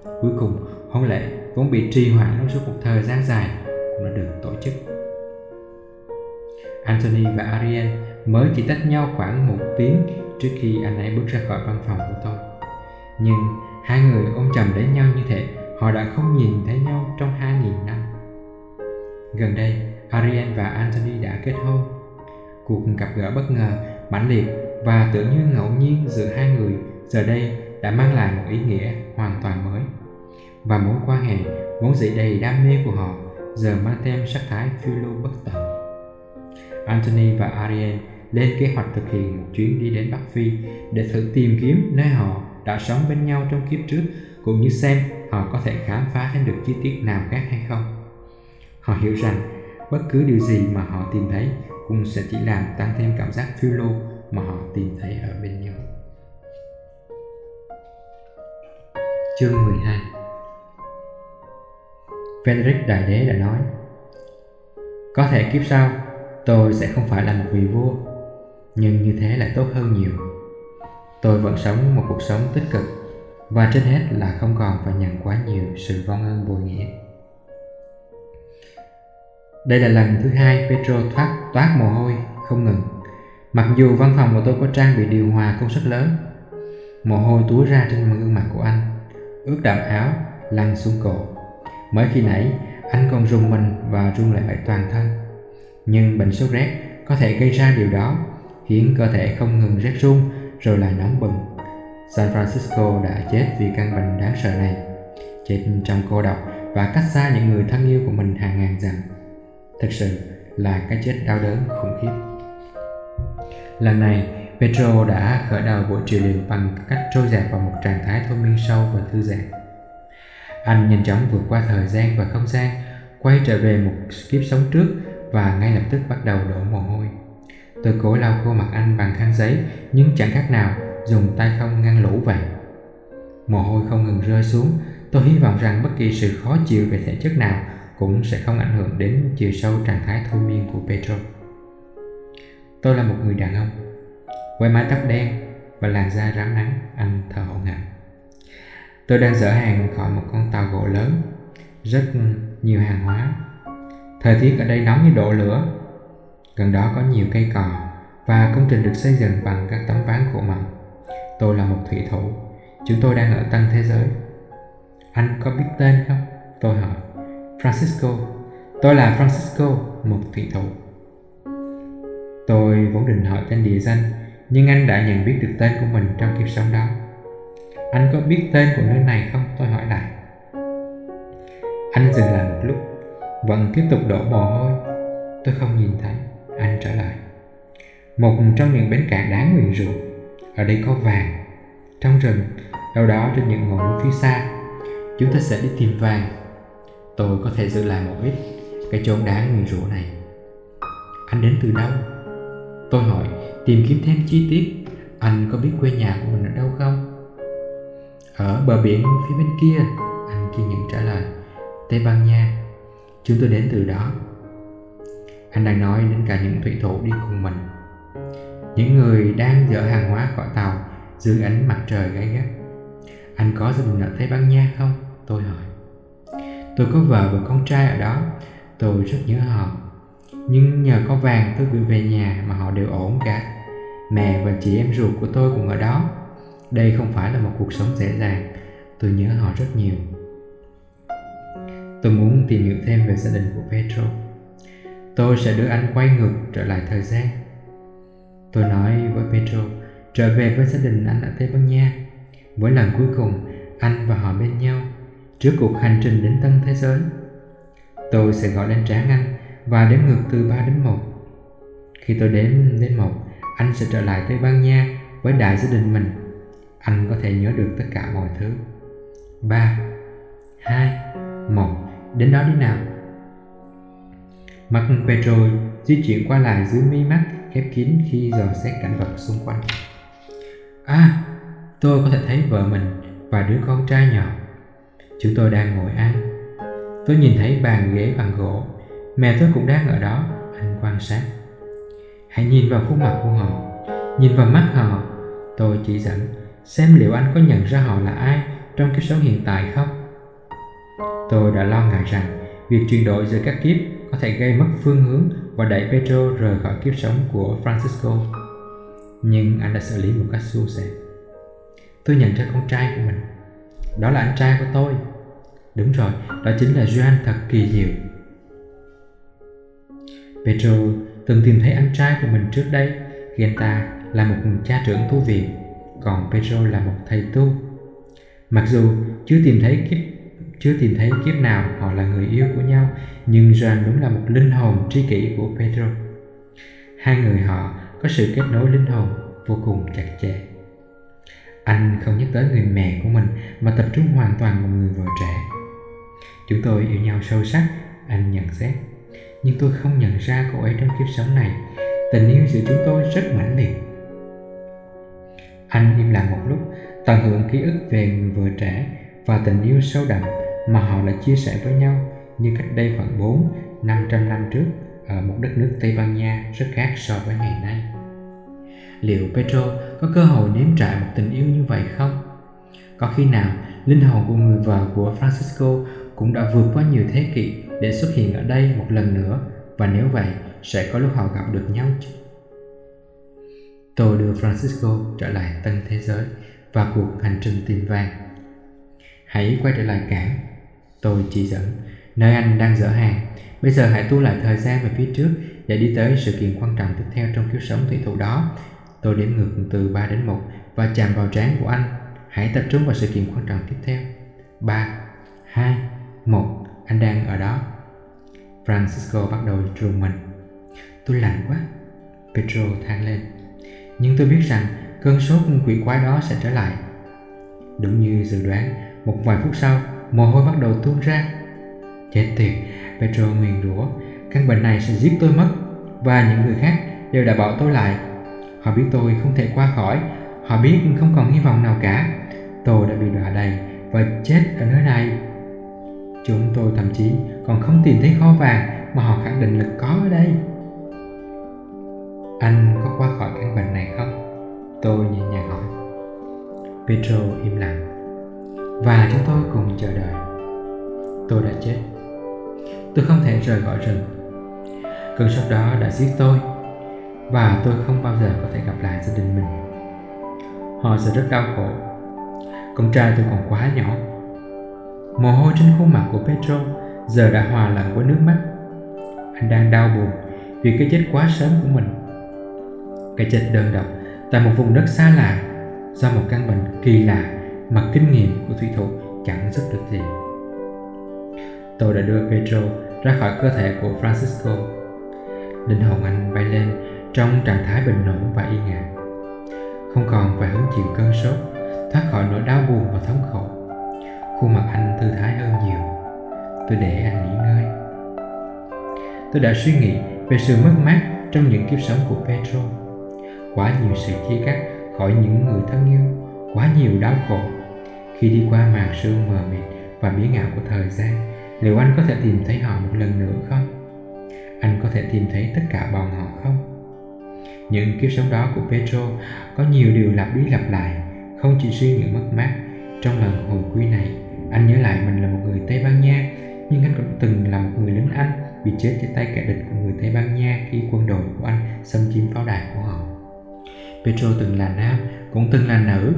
Cuối cùng, hôn lễ vốn bị trì hoãn trong suốt một thời gian dài cũng đã được tổ chức. Anthony và Ariel mới chỉ tách nhau khoảng một tiếng trước khi anh ấy bước ra khỏi văn phòng của tôi. Nhưng hai người ôm chầm lấy nhau như thế, họ đã không nhìn thấy nhau trong hai nghìn năm. Gần đây, Ariel và Anthony đã kết hôn. Cuộc gặp gỡ bất ngờ, mãnh liệt và tưởng như ngẫu nhiên giữa hai người giờ đây đã mang lại một ý nghĩa hoàn toàn mới. Và mối quan hệ vốn dĩ đầy đam mê của họ giờ mang thêm sắc thái phiêu lưu bất tận. Anthony và Ariel lên kế hoạch thực hiện một chuyến đi đến Bắc Phi để thử tìm kiếm nơi họ đã sống bên nhau trong kiếp trước, cũng như xem họ có thể khám phá thêm được chi tiết nào khác hay không. Họ hiểu rằng bất cứ điều gì mà họ tìm thấy cũng sẽ chỉ làm tăng thêm cảm giác phiêu lưu mà họ tìm thấy ở bên nhau. Chương 12 Frederick Đại Đế đã nói, Có thể kiếp sau, tôi sẽ không phải là một vị vua, Nhưng như thế lại tốt hơn nhiều. Tôi vẫn sống một cuộc sống tích cực, Và trên hết là không còn phải nhận quá nhiều sự vong ơn bồi nghĩa. Đây là lần thứ hai Petro thoát, toát mồ hôi, không ngừng. Mặc dù văn phòng của tôi có trang bị điều hòa công suất lớn, Mồ hôi túa ra trên gương mặt của anh. Ướt đạm áo lăn xuống cổ. Mới khi nãy anh còn rùng mình và run lại bậy toàn thân. Nhưng bệnh sốt rét có thể gây ra điều đó Khiến cơ thể không ngừng rét run rồi lại nóng bừng. San Francisco đã chết vì căn bệnh đáng sợ này. Chết trong cô độc và cách xa những người thân yêu của mình hàng ngàn dặm. Thực sự là cái chết đau đớn khủng khiếp. Lần này, Petro đã khởi đầu buổi trị liệu bằng cách trôi dạt vào một trạng thái thôi miên sâu và thư giãn. Anh nhanh chóng vượt qua thời gian và không gian, quay trở về một kiếp sống trước và ngay lập tức bắt đầu đổ mồ hôi. Tôi cố lau khô mặt anh bằng khăn giấy nhưng chẳng cách nào dùng tay không ngăn lũ vậy. Mồ hôi không ngừng rơi xuống, tôi hy vọng rằng bất kỳ sự khó chịu về thể chất nào cũng sẽ không ảnh hưởng đến chiều sâu trạng thái thôi miên của Petro. Tôi là một người đàn ông với mái tóc đen và làn da rám nắng Anh thở hổn hển Tôi đang dỡ hàng khỏi một con tàu gỗ lớn Rất nhiều hàng hóa. Thời tiết ở đây nóng như độ lửa. Gần đó có nhiều cây cò Và công trình được xây dựng bằng các tấm ván gỗ mỏng. Tôi là một thủy thủ. Chúng tôi đang ở tân thế giới. Anh có biết tên không? Tôi hỏi. Francisco. Tôi là Francisco, một thủy thủ. Tôi vốn định hỏi tên địa danh nhưng anh đã nhận biết được tên của mình trong kiếp sống đó. Anh có biết tên của nơi này không? Tôi hỏi lại. Anh dừng lại một lúc, Vẫn tiếp tục đổ mồ hôi. Tôi không nhìn thấy. Anh trả lời. Một trong những bến cảng đáng nguyền rủa. Ở đây có vàng. Trong rừng, Đâu đó trên những ngọn núi phía xa, Chúng ta sẽ đi tìm vàng. Tôi có thể giữ lại một ít Cái chốn đáng nguyền rủa này. Anh đến từ đâu? Tôi hỏi, tìm kiếm thêm chi tiết. Anh có biết quê nhà của mình ở đâu không? Ở bờ biển phía bên kia, Anh kiên nhẫn trả lời. Tây Ban Nha. Chúng tôi đến từ đó. Anh đang nói đến cả những thủy thủ đi cùng mình. Những người đang dỡ hàng hóa khỏi tàu Dưới ánh mặt trời gay gắt. Anh có gia đình ở Tây Ban Nha không? Tôi hỏi. Tôi có vợ và con trai ở đó. Tôi rất nhớ họ nhưng nhờ có vàng tôi gửi về nhà mà họ đều ổn cả. Mẹ và chị em ruột của tôi cũng ở đó. Đây không phải là một cuộc sống dễ dàng. Tôi nhớ họ rất nhiều. Tôi muốn tìm hiểu thêm về gia đình của Petro. Tôi sẽ đưa anh quay ngược trở lại thời gian. Tôi nói với Petro, Trở về với gia đình anh ở Tây Ban Nha. Với lần cuối cùng, anh và họ bên nhau, Trước cuộc hành trình đến tân thế giới. Tôi sẽ gọi lên trán anh và đếm ngược từ 3 đến 1. Khi tôi đếm đến 1, anh sẽ trở lại Tây Ban Nha với đại gia đình mình. Anh có thể nhớ được tất cả mọi thứ. 3, 2, 1, đến đó đi nào. Mặt Pedro di chuyển qua lại dưới mi mắt khép kín khi dò xét cảnh vật xung quanh. À, tôi có thể thấy vợ mình và đứa con trai nhỏ. Chúng tôi đang ngồi ăn. Tôi nhìn thấy bàn ghế bằng gỗ Mẹ tôi cũng đang ở đó Anh quan sát. Hãy nhìn vào khuôn mặt của họ. Nhìn vào mắt họ Tôi chỉ dẫn Xem liệu anh có nhận ra họ là ai Trong kiếp sống hiện tại không. Tôi đã lo ngại rằng Việc chuyển đổi giữa các kiếp Có thể gây mất phương hướng Và đẩy Pedro rời khỏi kiếp sống của Francisco. Nhưng anh đã xử lý một cách suôn sẻ. Tôi nhận ra con trai của mình. Đó là anh trai của tôi. Đúng rồi, đó chính là Joan thật kỳ diệu. Petro từng tìm thấy anh trai của mình trước đây khi anh ta là một cha trưởng tu viện còn Pedro là một thầy tu. Mặc dù chưa tìm thấy kiếp chưa tìm thấy kiếp nào họ là người yêu của nhau, nhưng Joan đúng là một linh hồn tri kỷ của Pedro. Hai người họ có sự kết nối linh hồn vô cùng chặt chẽ. Anh không nhắc tới người mẹ của mình mà tập trung hoàn toàn vào người vợ trẻ. Chúng tôi yêu nhau sâu sắc, anh nhận xét. Nhưng tôi không nhận ra cô ấy trong kiếp sống này. Tình yêu giữa chúng tôi rất mãnh liệt anh im lặng một lúc, tận hưởng ký ức về người vợ trẻ và tình yêu sâu đậm mà họ đã chia sẻ với nhau như cách đây khoảng 4, 500 năm trước ở một đất nước Tây Ban Nha rất khác so với ngày nay. Liệu Pedro có cơ hội nếm trải một tình yêu như vậy không? Có khi nào linh hồn của người vợ của Francisco cũng đã vượt qua nhiều thế kỷ để xuất hiện ở đây một lần nữa và nếu vậy sẽ có lúc họ gặp được nhau chứ? Tôi đưa Francisco trở lại tân thế giới và cuộc hành trình tìm vàng. Hãy quay trở lại cảng. Tôi chỉ dẫn nơi anh đang dỡ hàng. Bây giờ hãy tu lại thời gian về phía trước để đi tới sự kiện quan trọng tiếp theo trong kiếp sống thủy thủ đó. Tôi đếm ngược từ 3 đến 1 và chạm vào trán của anh. Hãy tập trung vào sự kiện quan trọng tiếp theo. 3, 2, 1. Anh đang ở đó. Francisco bắt đầu trùng mình. Tôi lạnh quá. Pedro than lên nhưng tôi biết rằng cơn sốt quỷ quái đó sẽ trở lại. Đúng như dự đoán, một vài phút sau, mồ hôi bắt đầu tuôn ra. Chết tiệt, Pedro nguyền rủa, căn bệnh này sẽ giết tôi mất và những người khác đều đã bảo tôi lại. Họ biết tôi không thể qua khỏi, họ biết không còn hy vọng nào cả. Tôi đã bị đọa đầy và chết ở nơi này. Chúng tôi thậm chí còn không tìm thấy kho vàng mà họ khẳng định là có ở đây. Anh có qua khỏi căn bệnh này không? Tôi nhẹ nhàng hỏi. Petro im lặng. Và chúng tôi cùng chờ đợi. Tôi đã chết. Tôi không thể rời khỏi rừng. Cơn sốc đó đã giết tôi. Và tôi không bao giờ có thể gặp lại gia đình mình. Họ sẽ rất đau khổ. Con trai tôi còn quá nhỏ. Mồ hôi trên khuôn mặt của Pedro giờ đã hòa lẫn với nước mắt Anh đang đau buồn vì cái chết quá sớm của mình cái chết đơn độc tại một vùng đất xa lạ do một căn bệnh kỳ lạ mà kinh nghiệm của thủy thủ chẳng giúp được gì. Tôi đã đưa Pedro ra khỏi cơ thể của Francisco. Linh hồn anh bay lên trong trạng thái bình ổn và yên ả. Không còn phải hứng chịu cơn sốt, thoát khỏi nỗi đau buồn và thống khổ. Khuôn mặt anh thư thái hơn nhiều. Tôi để anh nghỉ ngơi. Tôi đã suy nghĩ về sự mất mát trong những kiếp sống của Pedro quá nhiều sự chia cắt khỏi những người thân yêu, quá nhiều đau khổ. Khi đi qua màn sương mờ mịt và biến ảo của thời gian, liệu anh có thể tìm thấy họ một lần nữa không? Anh có thể tìm thấy tất cả bọn họ không? Những kiếp sống đó của Petro có nhiều điều lặp đi lặp lại, không chỉ riêng những mất mát trong lần hồi quy này anh nhớ lại mình là một người Tây Ban Nha nhưng anh cũng từng là một người lính Anh bị chết trên tay kẻ địch của người Tây Ban Nha khi quân đội của anh xâm chiếm pháo đài của họ Petro từng là nam, cũng từng là nữ.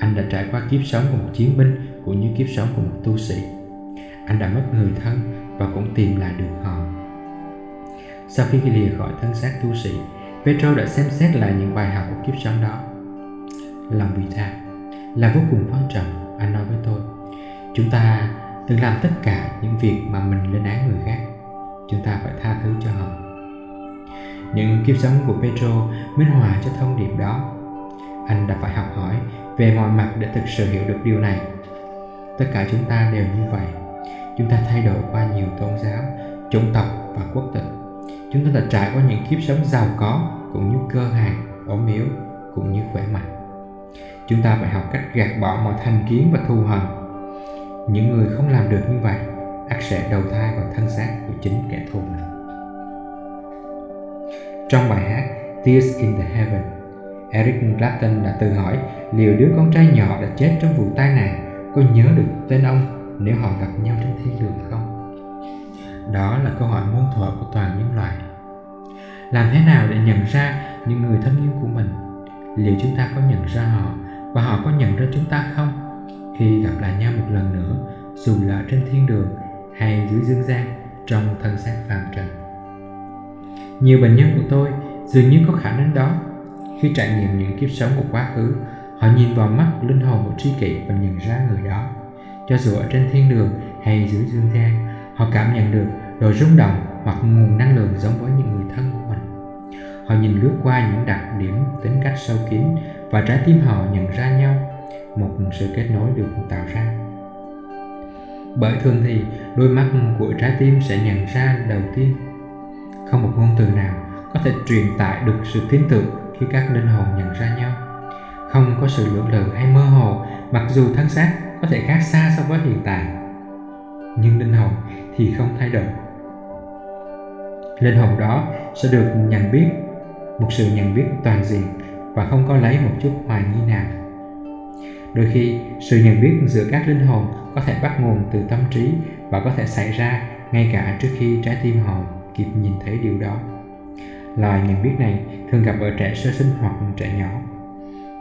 Anh đã trải qua kiếp sống của một chiến binh cũng như kiếp sống của một tu sĩ. Anh đã mất người thân và cũng tìm lại được họ. Sau khi lìa khỏi thân xác tu sĩ, Petro đã xem xét lại những bài học của kiếp sống đó. Lòng vị tha là vô cùng quan trọng, anh nói với tôi. Chúng ta từng làm tất cả những việc mà mình lên án người khác. Chúng ta phải tha thứ cho họ những kiếp sống của Pedro minh họa cho thông điệp đó. Anh đã phải học hỏi về mọi mặt để thực sự hiểu được điều này. Tất cả chúng ta đều như vậy. Chúng ta thay đổi qua nhiều tôn giáo, chủng tộc và quốc tịch. Chúng ta đã trải qua những kiếp sống giàu có cũng như cơ hàng, ốm yếu cũng như khỏe mạnh. Chúng ta phải học cách gạt bỏ mọi thành kiến và thù hận. Những người không làm được như vậy ắt sẽ đầu thai vào thân xác của chính kẻ thù mình. Trong bài hát Tears in the Heaven, Eric Clapton đã tự hỏi liệu đứa con trai nhỏ đã chết trong vụ tai nạn có nhớ được tên ông nếu họ gặp nhau trên thiên đường không? Đó là câu hỏi muôn thuở của toàn nhân loại. Làm thế nào để nhận ra những người thân yêu của mình liệu chúng ta có nhận ra họ và họ có nhận ra chúng ta không khi gặp lại nhau một lần nữa, dù là trên thiên đường hay dưới dương gian trong thân xác phàm trần. Nhiều bệnh nhân của tôi dường như có khả năng đó. Khi trải nghiệm những kiếp sống của quá khứ, họ nhìn vào mắt linh hồn của tri kỷ và nhận ra người đó. Cho dù ở trên thiên đường hay dưới dương gian, họ cảm nhận được độ rung động hoặc nguồn năng lượng giống với những người thân của mình. Họ nhìn lướt qua những đặc điểm tính cách sâu kín và trái tim họ nhận ra nhau một sự kết nối được tạo ra. Bởi thường thì, đôi mắt của trái tim sẽ nhận ra đầu tiên. Không một ngôn từ nào có thể truyền tải được sự tin tưởng khi các linh hồn nhận ra nhau. Không có sự lưỡng lự hay mơ hồ, mặc dù thân xác có thể khác xa so với hiện tại. Nhưng linh hồn thì không thay đổi. Linh hồn đó sẽ được nhận biết, một sự nhận biết toàn diện và không có lấy một chút hoài nghi nào đôi khi, sự nhận biết giữa các linh hồn có thể bắt nguồn từ tâm trí và có thể xảy ra ngay cả trước khi trái tim họ kịp nhìn thấy điều đó. Loài nhận biết này thường gặp ở trẻ sơ sinh hoặc trẻ nhỏ.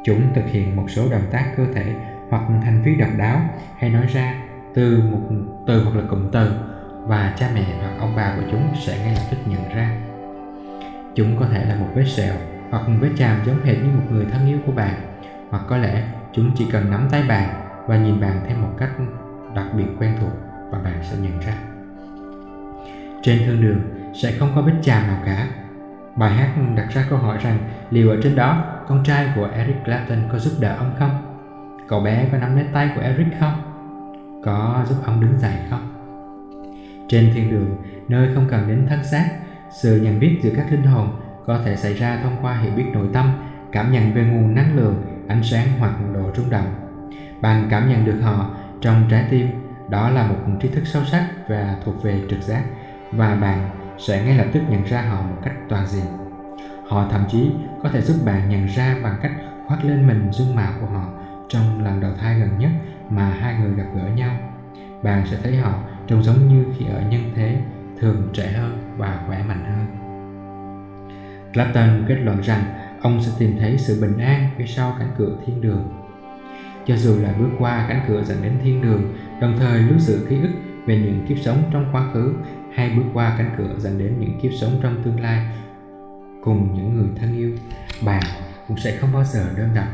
Chúng thực hiện một số động tác cơ thể hoặc hành vi độc đáo, hay nói ra từ một, từ hoặc là cụm từ và cha mẹ hoặc ông bà của chúng sẽ ngay lập tức nhận ra. Chúng có thể là một vết sẹo hoặc vết chàm giống hệt như một người thân yêu của bạn, hoặc có lẽ chúng chỉ cần nắm tay bạn và nhìn bạn theo một cách đặc biệt quen thuộc và bạn sẽ nhận ra. Trên thương đường sẽ không có vết chàm nào cả. Bài hát đặt ra câu hỏi rằng liệu ở trên đó con trai của Eric Clapton có giúp đỡ ông không? Cậu bé có nắm lấy tay của Eric không? Có giúp ông đứng dậy không? Trên thiên đường, nơi không cần đến thân xác, sự nhận biết giữa các linh hồn có thể xảy ra thông qua hiểu biết nội tâm, cảm nhận về nguồn năng lượng ánh sáng hoặc độ rung động bạn cảm nhận được họ trong trái tim. Đó là một tri thức sâu sắc và thuộc về trực giác, và bạn sẽ ngay lập tức nhận ra họ một cách toàn diện. Họ thậm chí có thể giúp bạn nhận ra bằng cách khoác lên mình dung mạo của họ trong lần đầu thai gần nhất mà hai người gặp gỡ nhau. Bạn sẽ thấy họ trông giống như khi ở nhân thế, thường trẻ hơn và khỏe mạnh hơn. Clapton kết luận rằng ông sẽ tìm thấy sự bình an phía sau cánh cửa thiên đường. Cho dù là bước qua cánh cửa dẫn đến thiên đường, đồng thời lưu giữ ký ức về những kiếp sống trong quá khứ hay bước qua cánh cửa dẫn đến những kiếp sống trong tương lai cùng những người thân yêu, bạn cũng sẽ không bao giờ đơn độc.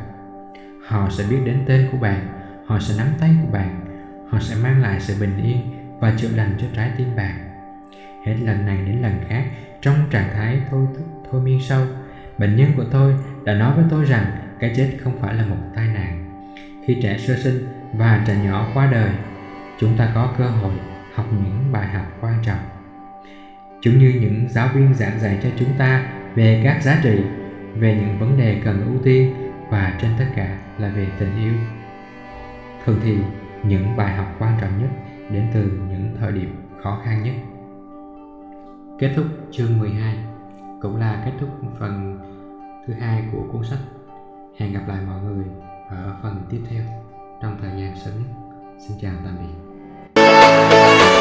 Họ sẽ biết đến tên của bạn, họ sẽ nắm tay của bạn, họ sẽ mang lại sự bình yên và chữa lành cho trái tim bạn. Hết lần này đến lần khác, trong trạng thái thôi thức thôi miên sâu bệnh nhân của tôi đã nói với tôi rằng cái chết không phải là một tai nạn. Khi trẻ sơ sinh và trẻ nhỏ qua đời, chúng ta có cơ hội học những bài học quan trọng. Chúng như những giáo viên giảng dạy cho chúng ta về các giá trị, về những vấn đề cần ưu tiên và trên tất cả là về tình yêu. Thường thì những bài học quan trọng nhất đến từ những thời điểm khó khăn nhất. Kết thúc chương 12 cũng là kết thúc phần thứ hai của cuốn sách. Hẹn gặp lại mọi người ở phần tiếp theo trong thời gian sớm. Xin chào, tạm biệt.